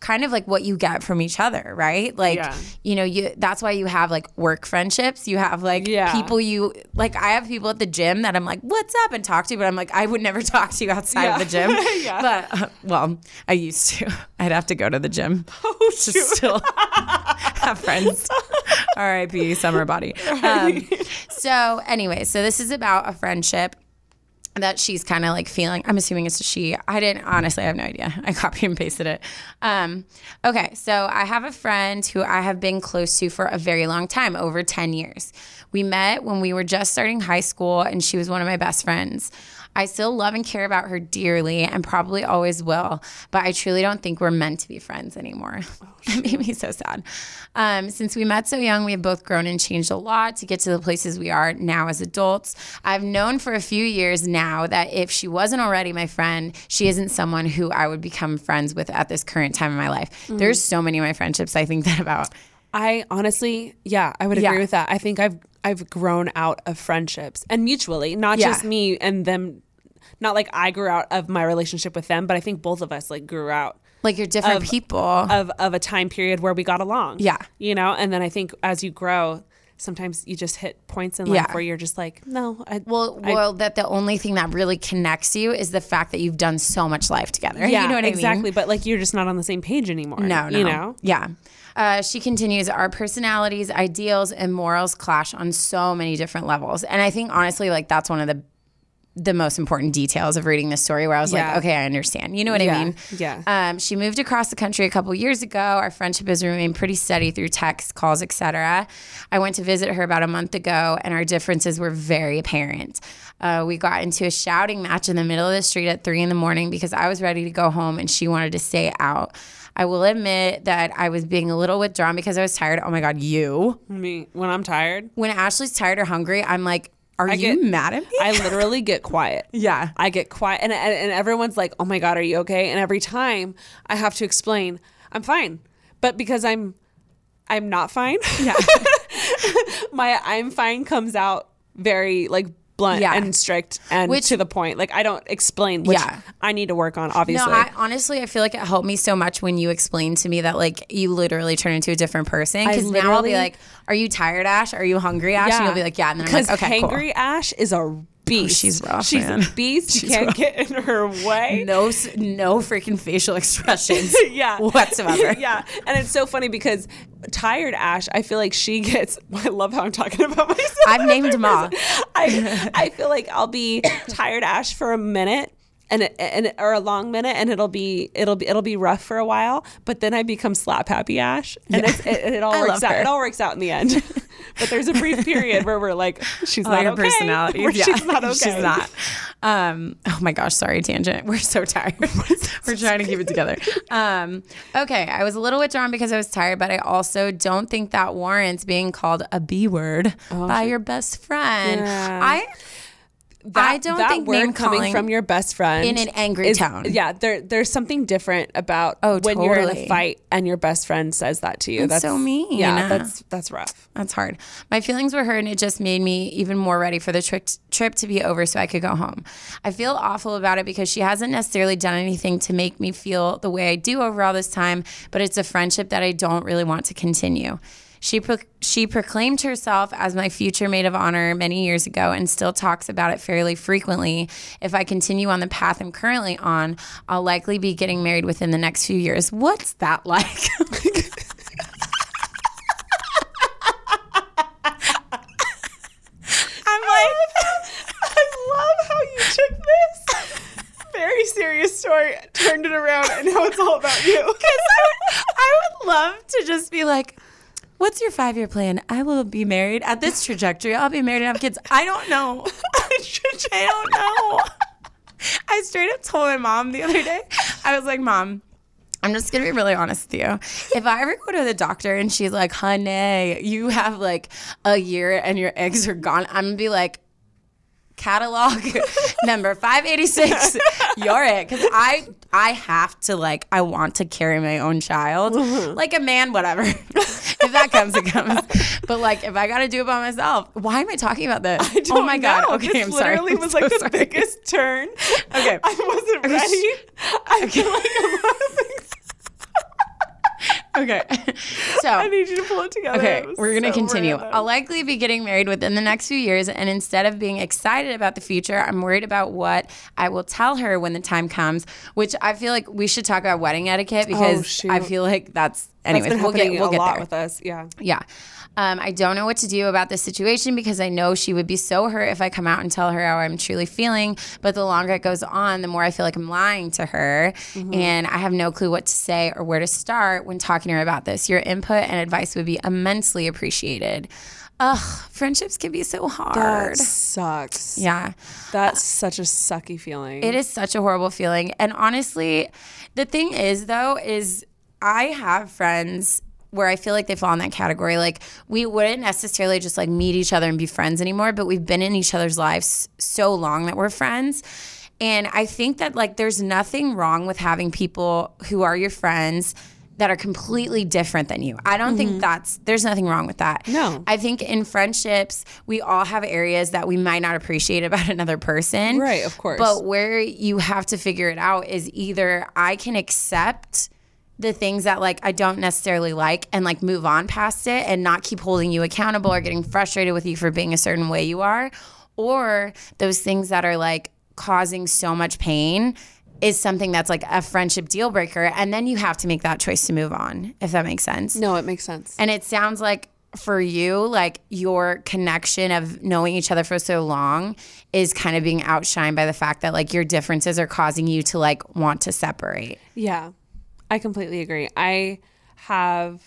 kind of like what you get from each other, right? Like Yeah. you know, you that's why you have like work friendships. You have like Yeah. people you like I have people at the gym that I'm like, "What's up?" and talk to, but I'm like, I would never talk to you outside of the gym. Yeah. But uh, well, I used to. I'd have to go to the gym Oh, to still have friends. R.I.P. summer body. Um, so anyway, so this is about a friendship that she's kind of like feeling. I'm assuming it's a she. I didn't honestly. I have no idea. I copied and pasted it. Um, okay, so I have a friend who I have been close to for a very long time, over ten years. We met when we were just starting high school, and she was one of my best friends. I still love and care about her dearly and probably always will, but I truly don't think we're meant to be friends anymore. it made me so sad. Um, since we met so young, we have both grown and changed a lot to get to the places we are now as adults. I've known for a few years now that if she wasn't already my friend, she isn't someone who I would become friends with at this current time in my life. There's so many of my friendships I think that about. I honestly, yeah, I would agree Yeah. with that. I think I've I've grown out of friendships and mutually, not Yeah. just me and them. Not like I grew out of my relationship with them, but I think both of us like grew out Like you're different of- people. of of a time period where we got along. Yeah. You know, and then I think as you grow, sometimes you just hit points in life Yeah. where you're just like, no, I, well, I- well, that the only thing that really connects you is the fact that you've done so much life together. yeah, you know what exactly. I mean? But like you're just not on the same page anymore. No, no. You know? Yeah. Uh, she continues, our personalities, ideals, and morals clash on so many different levels. And I think honestly, like that's one of the the most important details of reading this story where I was Yeah. like, okay, I understand. You know what Yeah, I mean? yeah. Um, she moved across the country a couple years ago. Our friendship has remained pretty steady through text, calls, etc. I went to visit her about a month ago, and our differences were very apparent. Uh, we got into a shouting match in the middle of the street at three in the morning because I was ready to go home and she wanted to stay out. I will admit that I was being a little withdrawn because I was tired. Oh my God, you. Me when I'm tired, When Ashley's tired or hungry, I'm like, are I you get- mad at me? I literally get quiet. yeah. I get quiet, and, and and everyone's like, "Oh my god, are you okay?" And every time I have to explain, I'm fine, but because I'm, I'm not fine. Yeah. my I'm fine comes out very like blunt Yeah. and strict and Which- to the point. Like I don't explain, which Yeah. I need to work on. Obviously, No, I honestly I feel like it helped me so much when you explained to me that like you literally turn into a different person. Because now I'll be like, "Are you tired, Ash? Are you hungry, Ash?" And you'll be like, "Yeah." And then I'm because like, "Okay, cool." hangry Ash is a Oh, beast. she's rough, She's man. a beast. You can't get in her way. No, no freaking facial expressions. yeah whatsoever. yeah and it's so funny because tired ash i feel like she gets i love how i'm talking about myself I've named all. I, I feel like i'll be tired ash for a minute and, and or a long minute and it'll be it'll be it'll be rough for a while but then i become slap happy ash and it's, it, it all works out her. it all works out in the end but there's a brief period where we're like she's All not your okay personalities. Where Yeah. she's not okay She's not. Um, oh my gosh, sorry, tangent. We're so tired. We're trying to keep it together. Um, okay, I was a little withdrawn because I was tired, but I also don't think that warrants being called a B word by your best friend. Oh, Yeah. I I don't that think word name coming from your best friend in an angry is- tone. Yeah, there there's something different about Oh, when you're in a fight and your best friend says that to you. That's so mean. Yeah, that's that's rough. That's hard. My feelings were hurt, and it just made me even more ready for the trip trip to be over, so I could go home. I feel awful about it because she hasn't necessarily done anything to make me feel the way I do over all this time, but it's a friendship that I don't really want to continue. She pro- she proclaimed herself as my future maid of honor many years ago, and still talks about it fairly frequently. If I continue on the path I'm currently on, I'll likely be getting married within the next few years. What's that like? I'm like. I love how you took this very serious story, turned it around, and now it's all about you. Because I would love to just be like, what's your five year plan? I will be married at this trajectory. I'll be married and have kids. I don't know. I don't know. I straight up told my mom the other day, I was like, Mom, I'm just gonna be really honest with you. If I ever go to the doctor and she's like, honey, you have like a year and your eggs are gone, I'm gonna be like, catalog number 586 you're it because i i have to like i want to carry my own child mm-hmm. like a man whatever if that comes it comes but like if i gotta do it by myself why am i talking about this I oh don't oh my god okay this i'm sorry literally I'm was so like the sorry. biggest turn. Okay. I wasn't Okay, ready. I feel like a lot of things. Okay so I need you to pull it together. Okay, It we're gonna so continue. random. I'll likely be getting married within the next few years, and instead of being excited about the future, I'm worried about what I will tell her when the time comes. Which I feel like we should talk about wedding etiquette oh, because Oh. I feel like that's. Anyways, been we'll get we'll a get lot there. with us. Yeah. Yeah. Um, I don't know what to do about this situation because I know she would be so hurt if I come out and tell her how I'm truly feeling. But the longer it goes on, the more I feel like I'm lying to her. And I have no clue what to say or where to start when talking to her about this. Your input and advice would be immensely appreciated. Ugh, friendships can be so hard. That sucks. yeah. That's such a sucky feeling. It is such a horrible feeling. And honestly, the thing is, though, is I have friends where I feel like they fall in that category. Like, we wouldn't necessarily just like meet each other and be friends anymore, but we've been in each other's lives so long that we're friends. And I think that like there's nothing wrong with having people who are your friends that are completely different than you. I don't think mm-hmm. that's there's nothing wrong with that. No. I think in friendships, we all have areas that we might not appreciate about another person. Right, of course. But where you have to figure it out is either I can accept the things that like I don't necessarily like and like move on past it and not keep holding you accountable or getting frustrated with you for being a certain way you are or those things that are like causing so much pain is something that's like a friendship deal breaker and then you have to make that choice to move on if that makes sense. No, it makes sense. And it sounds like for you, like your connection of knowing each other for so long is kind of being outshined by the fact that like your differences are causing you to like want to separate. Yeah, I completely agree. I have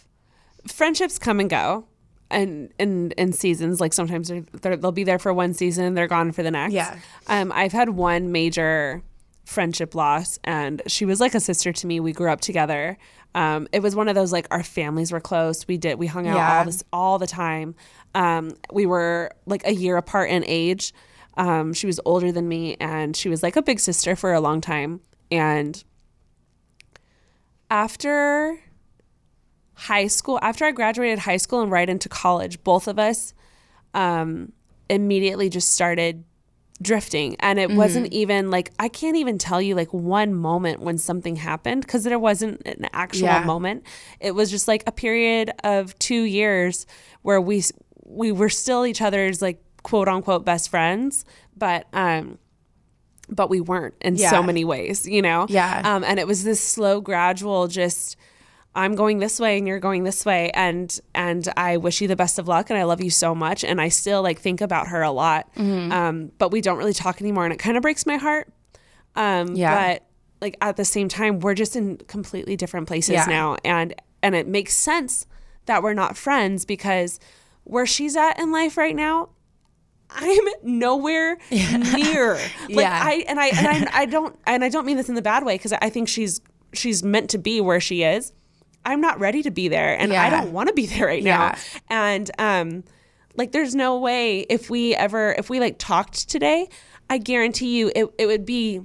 friendships come and go. And in in seasons, like sometimes they're, they're, they'll be there for one season, and they're gone for the next. Yeah. Um, I've had one major friendship loss, and she was like a sister to me. We grew up together. Um, it was one of those like our families were close. We did we hung out Yeah. all this all the time. Um, we were like a year apart in age. Um, she was older than me, and she was like a big sister for a long time. And after high school, after I graduated high school and right into college, both of us um, immediately just started drifting. And it wasn't even like, I can't even tell you like one moment when something happened because there wasn't an actual Yeah. moment. It was just like a period of two years where we, we were still each other's like quote unquote best friends, but, um, but we weren't in Yeah. so many ways, you know? Yeah. Um, and it was this slow, gradual, just I'm going this way and you're going this way, and and I wish you the best of luck, and I love you so much, and I still like think about her a lot. Mm-hmm. Um, but we don't really talk anymore, and it kind of breaks my heart. Um, Yeah. But like at the same time, we're just in completely different places Yeah. now, and and it makes sense that we're not friends because where she's at in life right now, I'm nowhere near. Like Yeah. I and I and I, I don't and I don't mean this in the bad way because I think she's she's meant to be where she is. I'm not ready to be there, and I don't want to be there right Yeah. now. And um, like there's no way if we ever if we like talked today, I guarantee you it it would be.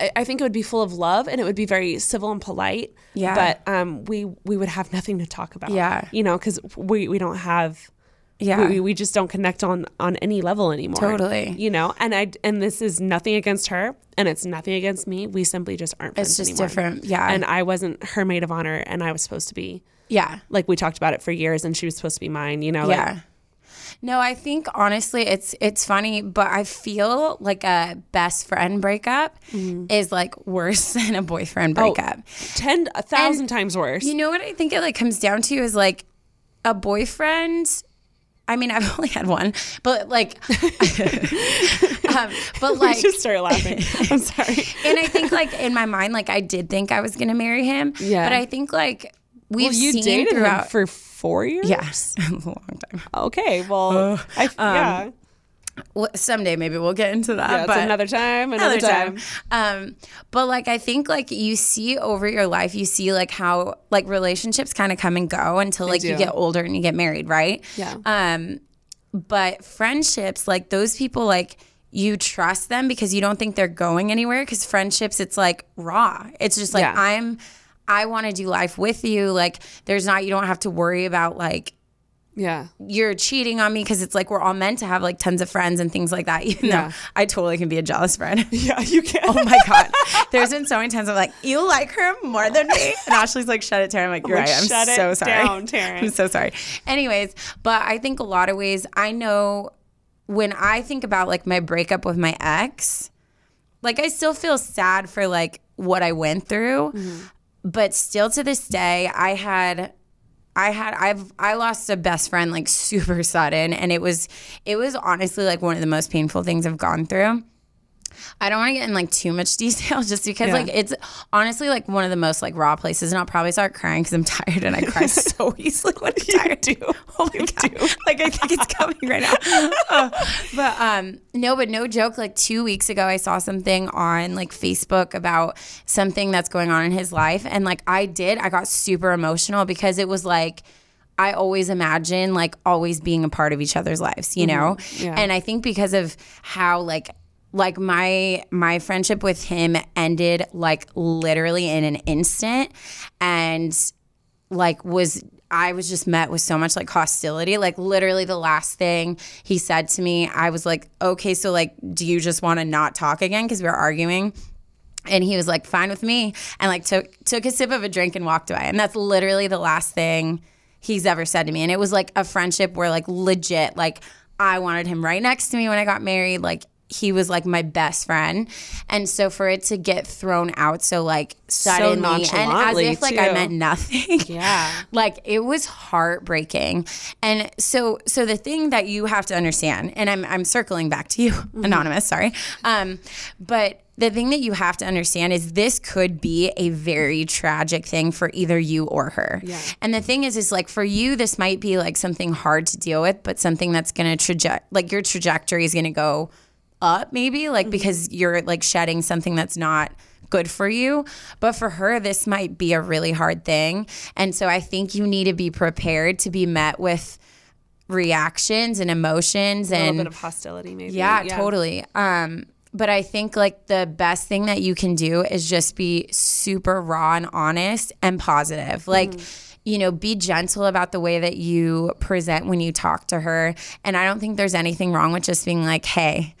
I- I think it would be full of love and it would be very civil and polite. Yeah. But um, we we would have nothing to talk about. Yeah. You know, because we we don't have Yeah. we, we just don't connect on on any level anymore Totally. you know and i and this is nothing against her and it's nothing against me we simply just aren't friends It's just anymore. different. Yeah. and i wasn't her maid of honor and i was supposed to be yeah. like we talked about it for years and she was supposed to be mine you know like, Yeah. No, I think honestly it's it's funny, but I feel like a best friend breakup mm-hmm. is like worse than a boyfriend oh, breakup. 10 a thousand And times worse You know what I think it like comes down to is like a boyfriend. I mean, I've only had one, but like, um, but we like, just started laughing i'm sorry and I think like in my mind, like I did think I was gonna marry him. Yeah. But I think like we've well, you seen dated him throughout for four years yes, a long time. okay well I, yeah Well, someday maybe we'll get into that. yeah but another time another, time. Um, but like I think like you see over your life, you see like how like relationships kind of come and go until like you get older and you get married, right? Yeah. Um, but friendships, like those people, like you trust them because you don't think they're going anywhere. Because friendships, it's like raw. It's just like Yeah. I'm. I want to do life with you. Like there's not. You don't have to worry about like yeah you're cheating on me because it's like we're all meant to have like tons of friends and things like that. Even Yeah. I totally can be a jealous friend. yeah you can Oh my god! There's been so many times I'm like, you like her more than me, and Ashley's like, shut it, Taryn. I'm like, you're like, right. I'm "Shut it so sorry. down, Taryn." I'm so sorry. Anyways, but I think a lot of ways I know when I think about like my breakup with my ex, like I still feel sad for like what I went through, mm-hmm. but still to this day, I had. I had I've I lost a best friend like super sudden and it was it was honestly like one of the most painful things I've gone through. I don't want to get in like too much detail just because Yeah. like it's honestly like one of the most like raw places and I'll probably start crying because I'm tired and I cry so easily when I'm tired. do. Oh my god. Like I think it's coming right now. Oh, but um no, but no joke, like two weeks ago I saw something on like Facebook about something that's going on in his life. And like I did, I got super emotional because it was like I always imagine like always being a part of each other's lives, you know? Mm-hmm. Yeah. And I think because of how like like my my friendship with him ended like literally in an instant and like was I was just met with so much like hostility. Like literally the last thing he said to me, I was like, "Okay, so like do you just want to not talk again because we were arguing?" And he was like, "Fine with me." And like took took a sip of a drink and walked away. And that's literally the last thing he's ever said to me. And it was like a friendship where like legit like I wanted him right next to me when I got married. Like he was like my best friend. And so for it to get thrown out so like suddenly and as if like I meant nothing. Yeah. like it was heartbreaking. And so so the thing that you have to understand, and I'm I'm circling back to you, anonymous, sorry. Um, but the thing that you have to understand is this could be a very tragic thing for either you or her. Yeah. And the thing is, is like for you, this might be like something hard to deal with, but something that's gonna traje- like your trajectory is gonna go up maybe, like because you're like shedding something that's not good for you. But for her, this might be a really hard thing. And so I think you need to be prepared to be met with reactions and emotions A and little bit of hostility, maybe. yeah, totally. Um, but I think like the best thing that you can do is just be super raw and honest and positive. Like, you know, be gentle about the way that you present when you talk to her. And I don't think there's anything wrong with just being like, hey,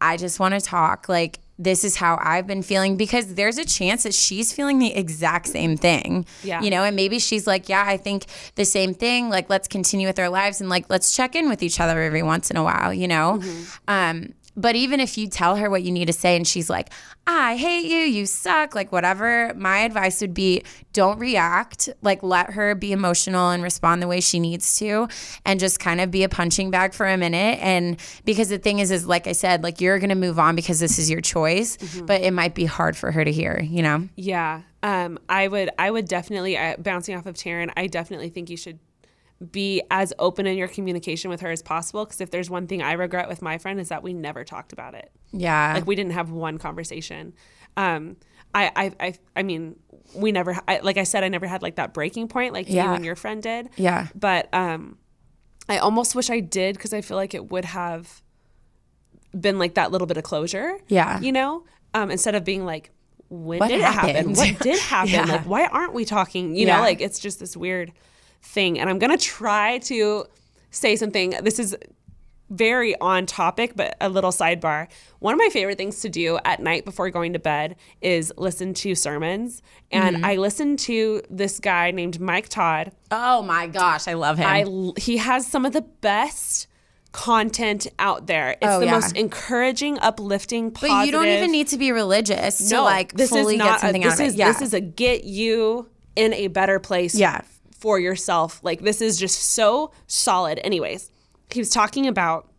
I just want to talk. Like, this is how I've been feeling because there's a chance that she's feeling the exact same thing. Yeah. You know, and maybe she's like, yeah, I think the same thing. Like, let's continue with our lives and like, let's check in with each other every once in a while, you know? Um, but even if you tell her what you need to say and she's like, I hate you, you suck, like whatever, my advice would be don't react. Like let her be emotional and respond the way she needs to and just kind of be a punching bag for a minute. And because the thing is, is like I said, like you're going to move on because this is your choice, but it might be hard for her to hear, you know? Yeah. Um, I would, I would definitely, uh, bouncing off of Taryn, I definitely think you should be as open in your communication with her as possible. Because if there's one thing I regret with my friend is that we never talked about it. Yeah. Like we didn't have one conversation. Um, I, I, I, I mean, we never, I, like I said, I never had like that breaking point like you and your friend did. Yeah. But um, I almost wish I did because I feel like it would have been like that little bit of closure. Yeah. You know, um, instead of being like, when What did it happen? happened? What did happen? Yeah. Like, why aren't we talking? You Yeah. know, like it's just this weird thing. And I'm gonna try to say something. This is very on topic, but a little sidebar. One of my favorite things to do at night before going to bed is listen to sermons. And Mm-hmm. I listened to this guy named Mike Todd. oh my gosh, I love him. I he has some of the best content out there. It's Oh, the yeah. most encouraging, uplifting, positive. but you don't even need to be religious to no, like this fully is get not something a, out of it. is, yeah. This is a get you in a better place Yeah. For yourself. Like this is just so solid. Anyways, he was talking about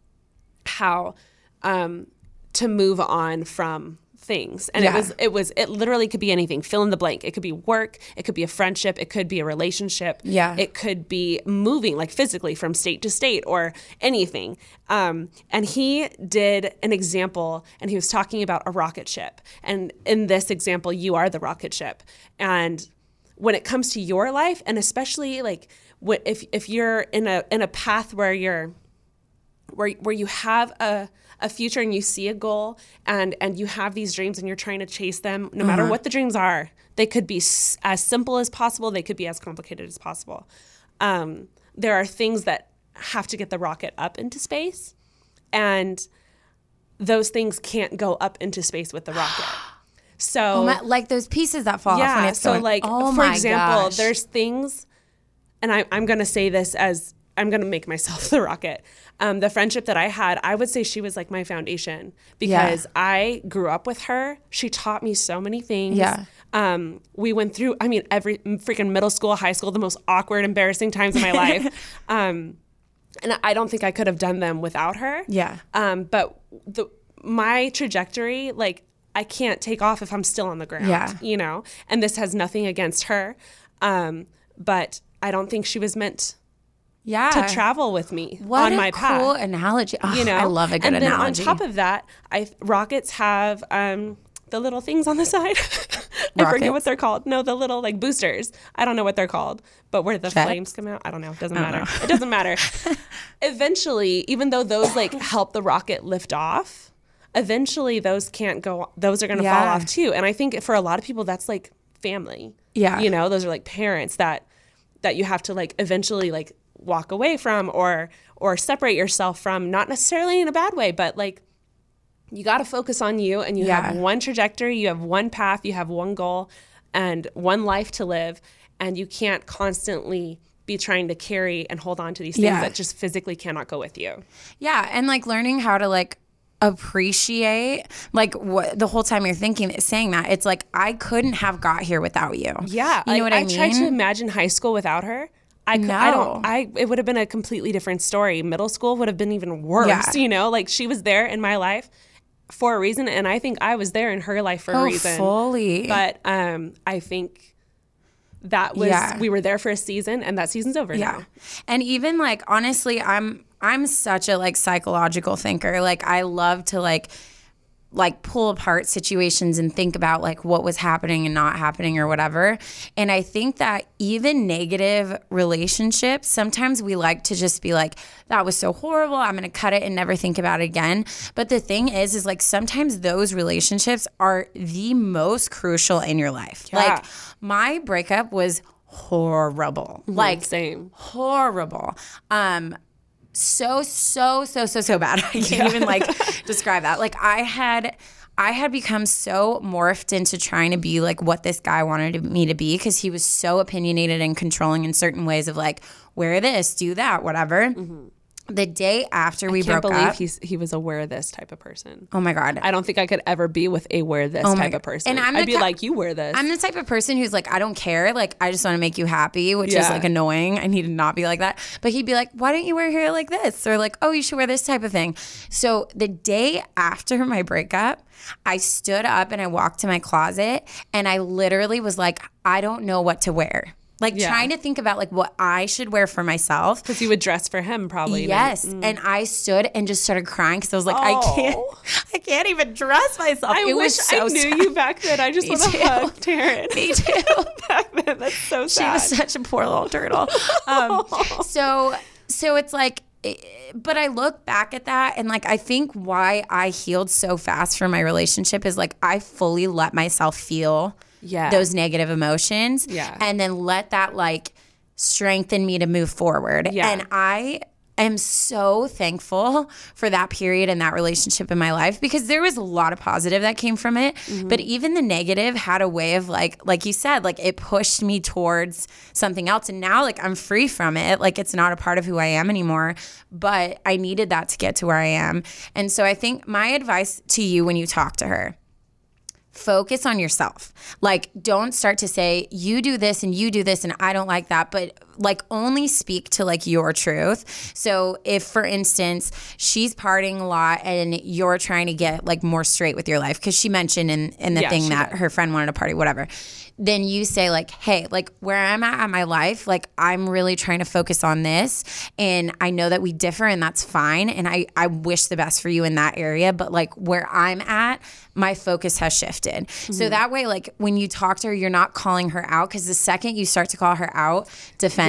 how um, to move on from things. And Yeah. it was it was it literally could be anything. Fill in the blank. It could be work. It could be a friendship. It could be a relationship. Yeah. it could be moving like physically from state to state or anything. Um, and he did an example and he was talking about a rocket ship. And in this example you are the rocket ship. And when it comes to your life and especially like if if you're in a in a path where you're where where you have a a future and you see a goal and and you have these dreams and you're trying to chase them no matter what the dreams are they could be s- as simple as possible they could be as complicated as possible. Um, there are things that have to get the rocket up into space and those things can't go up into space with the rocket so Oh my- like those pieces that fall off yeah so going. like oh for example gosh. there's things and I, i'm going to say this as i'm going to make myself the rocket um, the friendship that i had i would say she was like my foundation because i grew up with her she taught me so many things Yeah. um, we went through i mean every freaking middle school high school the most awkward embarrassing times of my life um, and i don't think i could have done them without her Yeah. um, but the my trajectory, like I can't take off if I'm still on the ground. Yeah. You know? And this has nothing against her. Um, but I don't think she was meant yeah. to travel with me What on my path. cool analogy. Oh, you know, I love a good analogy. and then on top of that, I rockets have um, the little things on the side. I forget what they're called. No, the little like boosters. I don't know what they're called, but where the Jets? flames come out. I don't know. It doesn't matter. It doesn't matter. Eventually, even though those like help the rocket lift off, eventually those can't go those are going to fall off too. And i think for a lot of people that's like family. Yeah. you know those are like parents that that you have to like eventually like walk away from or or separate yourself from not necessarily in a bad way but like you got to focus on you and you have one trajectory you have one path you have one goal and one life to live and you can't constantly be trying to carry and hold on to these things Yeah. that just physically cannot go with you. Yeah, and like learning how to like appreciate like what the whole time you're thinking saying that it's like I couldn't have got here without you. Yeah, you know what I, mean. I tried to imagine high school without her. I, cou- I don't. I it would have been a completely different story. Middle school would have been even worse. Yeah. You know, like she was there in my life for a reason, and I think I was there in her life for a oh, reason. fully. But um, I think that was Yeah. we were there for a season, and that season's over Yeah. now. And even like honestly, I'm I'm such a like psychological thinker. Like I love to like like pull apart situations and think about like what was happening and not happening or whatever. And I think that even negative relationships, sometimes we like to just be like, that was so horrible. I'm going to cut it and never think about it again. But the thing is, is like sometimes those relationships are the most crucial in your life. Like my breakup was horrible. Like Same. horrible. Um so so so so so bad. I can't even like describe that. Like I had I had become so morphed into trying to be like what this guy wanted me to be because he was so opinionated and controlling in certain ways of like wear this, do that, whatever. Mm-hmm. The day after we Mm-hmm. Can't broke believe up, he's he was a wear this type of person. oh my god, I don't think I could ever be with a wear this my type God. of person. And I'm I'd be like, you wear this. I'm the type of person who's like, I don't care. Like, I just want to make you happy, which is like annoying. I need to not be like that. But he'd be like, why don't you wear hair like this? Or like, oh, you should wear this type of thing. So the day after my breakup, I stood up and I walked to my closet and I literally was like, I don't know what to wear. Like Yeah. trying to think about like what I should wear for myself. because you would dress for him probably. Yes, and I stood and just started crying because I was like, I can't, Oh. I can't even dress myself. I it wish was so I knew sad. you back then. I just Me want to hug Taryn. Me too. back then. That's so sad. she was such a poor little turtle. Um, so so it's like eh, but I look back at that and like I think why I healed so fast from my relationship is like I fully let myself feel Yeah. those negative emotions Yeah. and then let that like strengthen me to move forward. Yeah. And I am so thankful for that period and that relationship in my life because there was a lot of positive that came from it Mm-hmm. but even the negative had a way of like like you said like it pushed me towards something else and now like I'm free from it like it's not a part of who I am anymore but I needed that to get to where I am and so I think my advice to you when you talk to her focus on yourself. Like, don't start to say, you do this and you do this and I don't like that, but like only speak to like your truth. So, if for instance, she's partying a lot and you're trying to get like more straight with your life, because she mentioned in, in the Yeah, thing that did. her friend wanted to party, whatever. Then you say, like, hey, like where I'm at in my life, like I'm really trying to focus on this. And I know that we differ and that's fine. And I, I wish the best for you in that area. But like where I'm at, my focus has shifted. So mm-hmm. that way, like when you talk to her, you're not calling her out because the second you start to call her out,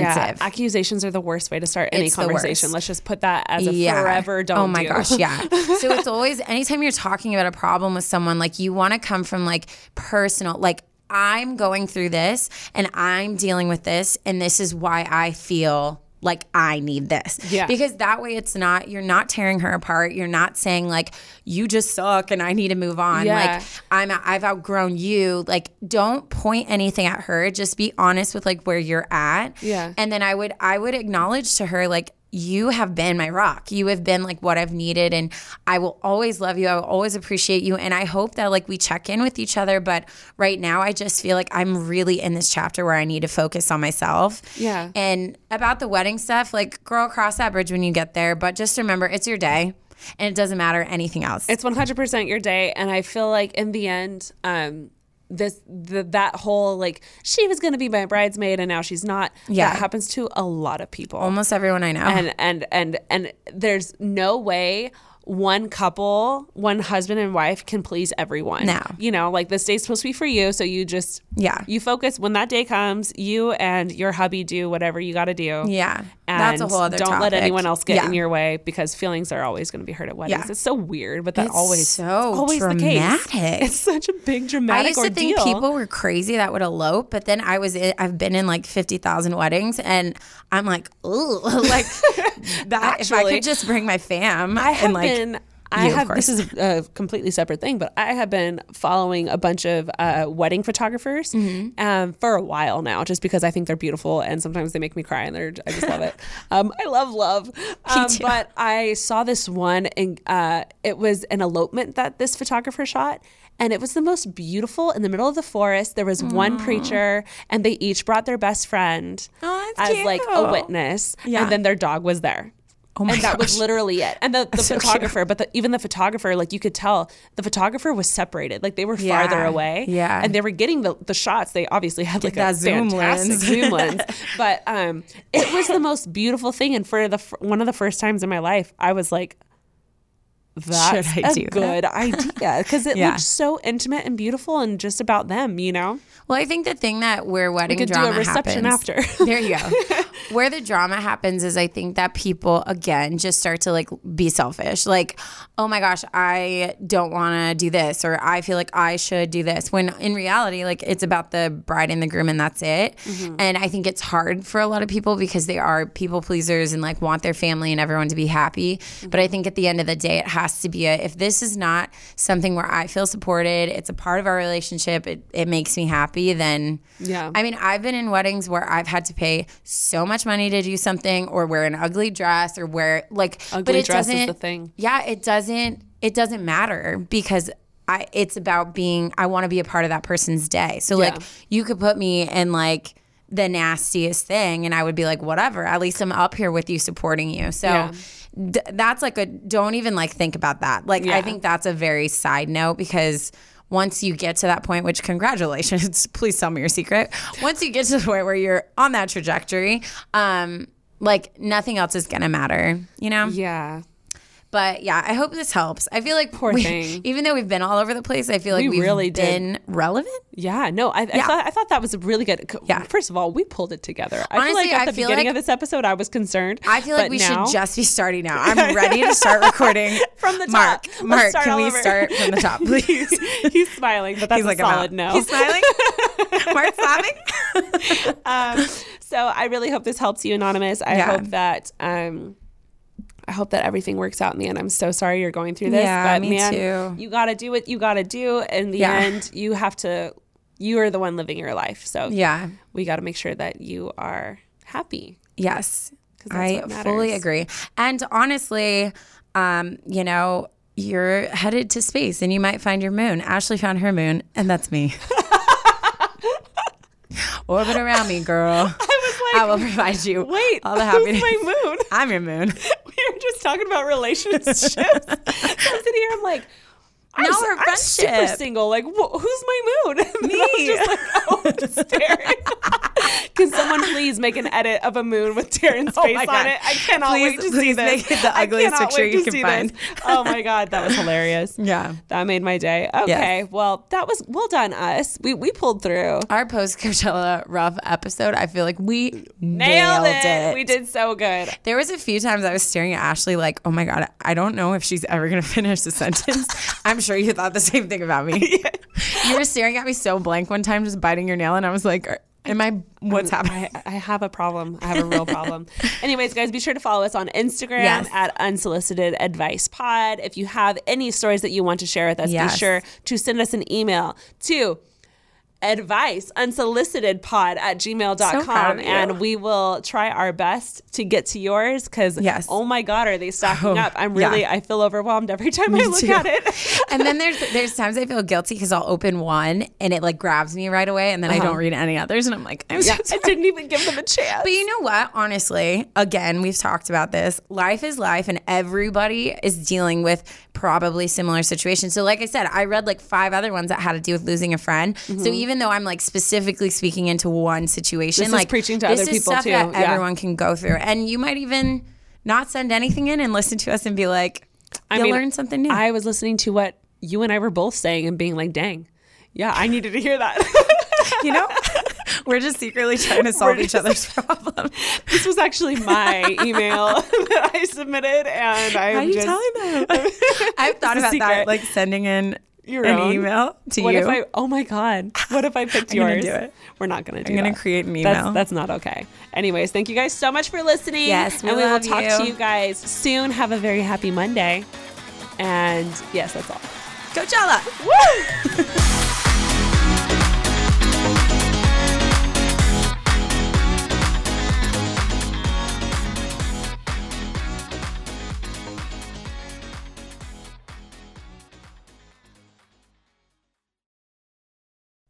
Yeah, accusations are the worst way to start any It's conversation. Let's just put that as a Yeah. forever oh don't Oh my do. gosh, yeah. So it's always anytime you're talking about a problem with someone, like you want to come from like personal, like I'm going through this and I'm dealing with this, and this is why I feel like I need this. Yeah. Because that way it's not you're not tearing her apart. You're not saying like you just suck and I need to move on. Yeah. Like I'm I've outgrown you. Like don't point anything at her. Just be honest with like where you're at. Yeah. And then I would I would acknowledge to her like you have been my rock. You have been like what I've needed and I will always love you. I will always appreciate you and I hope that like we check in with each other, but right now I just feel like I'm really in this chapter where I need to focus on myself. Yeah. And about the wedding stuff, like girl cross that bridge when you get there, but just remember it's your day and it doesn't matter anything else. It's 100% your day. And I feel like in the end, um, this the, that whole like she was gonna be my bridesmaid and now she's not. Yeah. that happens to a lot of people. almost everyone I know. and and and and there's no way one couple, one husband and wife can please everyone. No. You know, like this day's supposed to be for you. So you just, Yeah. you focus when that day comes, you and your hubby do whatever you got to do. Yeah. And That's a whole other don't let anyone else get Yeah. in your way because feelings are always going to be hurt at weddings. Yeah. It's so weird, but that It's always so always the case. dramatic. It's such a big dramatic I dramatic used to ordeal. think people were crazy that would elope, but then I was in, I've been in like fifty thousand weddings, and I'm like, ooh, like that. if I could just bring my fam, I and like, been. I you, have. This is a completely separate thing, but I have been following a bunch of uh, wedding photographers Mm-hmm. um, for a while now, just because I think they're beautiful and sometimes they make me cry, and they're. I just love it. Um, I love love. Um, but I saw this one, and uh, it was an elopement that this photographer shot. And it was the most beautiful in the middle of the forest. There was one preacher, and they each brought their best friend that's as like a witness. Yeah. And then their dog was there oh and that was literally it. And the, the so cute. photographer, but the, even the photographer, like you could tell, the photographer was separated. Like they were Yeah. farther away. Yeah. And they were getting the, the shots. They obviously had like that a zoom fantastic lens. zoom lens. But um, it was the most beautiful thing. And for the one of the first times in my life, I was like, that's a that? good idea because it Yeah. looked so intimate and beautiful and just about them, you know. Well, I think the thing that where wedding we could do a drama reception happens, after. there you go. Where the drama happens is I think that people again just start to like be selfish. Like, oh my gosh, I don't want to do this, or I feel like I should do this. When in reality, like it's about the bride and the groom, and that's it. Mm-hmm. And I think it's hard for a lot of people because they are people pleasers and like want their family and everyone to be happy. But I think at the end of the day, it has to be a if this is not something where I feel supported, it's a part of our relationship, it, it makes me happy, then Yeah. I mean, I've been in weddings where I've had to pay so much money to do something or wear an ugly dress or wear like but Ugly it dress is doesn't the thing. Yeah, it doesn't it doesn't matter because I it's about being I want to be a part of that person's day. So like you could put me in like the nastiest thing and I would be like whatever. At least I'm up here with you supporting you. So Yeah. th- that's like a don't even like think about that. Like I think that's a very side note because once you get to that point, which congratulations, please tell me your secret. Once you get to the point where you're on that trajectory, um, like nothing else is gonna matter, you know? Yeah. But yeah, I hope this helps. I feel like Poor we- thing. even though we've been all over the place, I feel like We we have really did. been relevant. Yeah, no, I, I Yeah. thought I thought that was a really good. Yeah. First of all, we pulled it together. I Honestly, feel like at I the beginning like- of this episode, I was concerned. I feel like we now- should just be starting now. I'm ready to start recording From the top. Mark, Mark, can we over. start from the top, please? He's smiling, but that's He's a like, solid no. He's smiling. Mark's laughing. um, so I really hope this helps you, anonymous. I Yeah. hope that um, I hope that everything works out in the end. I'm so sorry you're going through this, Yeah, but me man, too. you got to do what you got to do. In the Yeah. end, you have to. You are the one living your life, so Yeah. we got to make sure that you are happy. Yes. I fully agree. And honestly, um, you know, you're headed to space and you might find your moon. Ashley found her moon, and that's me. Orbit around me, girl. I was like, I will provide you wait, all the happiness. my moon? I'm your moon. just talking about relationships. so I'm sitting here, I'm like, I'm, Now s- we're I'm super single. Like, wh- who's my moon? And Me. I'm just like, oh, I'm staring. Can someone please make an edit of a moon with Taryn's Oh face on it? I cannot Please- wait to see please this. make it the ugliest picture you can see find. This. Oh my God, that was hilarious. Yeah. That made my day. Okay, well, that was well done, us. We we pulled through. Our post Coachella rough episode, I feel like we Nailed, nailed, it. We did so good. There was a few times I was staring at Ashley like, oh my God, I don't know if she's ever going to finish the sentence. I'm sure you thought the same thing about me. You were staring at me so blank one time, just biting your nail, and I was like, "Are- am I, what's um, happening? I, I have a problem. I have a real problem. Anyways, guys, be sure to follow us on Instagram Yes. at Unsolicited Advice Pod. If you have any stories that you want to share with us, Yes. be sure to send us an email to advice unsolicited pod at So gmail.com you. and we will try our best to get to yours because Yes. oh my god are they stacking Oh, up i'm yeah. really i feel overwhelmed every time i look too. at it and then there's there's times I feel guilty because I'll open one and it like grabs me right away, and then I uh-huh. don't read any others, and I'm like, I'm so yeah, i didn't even give them a chance But you know what? Honestly, again, we've talked about this. Life is life, and everybody is dealing with probably similar situations. So, like I said, I read like five other ones that had to do with losing a friend. So, mm-hmm. even though I'm like specifically speaking into one situation. This is like preaching to this other is people, stuff too. that Yeah. everyone can go through, and you might even not send anything in and listen to us and be like. I You'll mean, learn something new. I was listening to what you and I were both saying and being like, dang, yeah, I needed to hear that. you know, we're just secretly trying to solve We're each other's problems. this was actually my email that I submitted, and I'm How are you just. telling them? I've thought about that, like sending in Your an own? email to what you. if I? Oh my god! What if I picked yours? do it. We're not gonna do it. I'm gonna that. create an That's, email. that's not okay. Anyways, thank you guys so much for listening. Yes, we and we will talk you. to you guys soon. Have a very happy Monday. And yes, that's all. Coachella.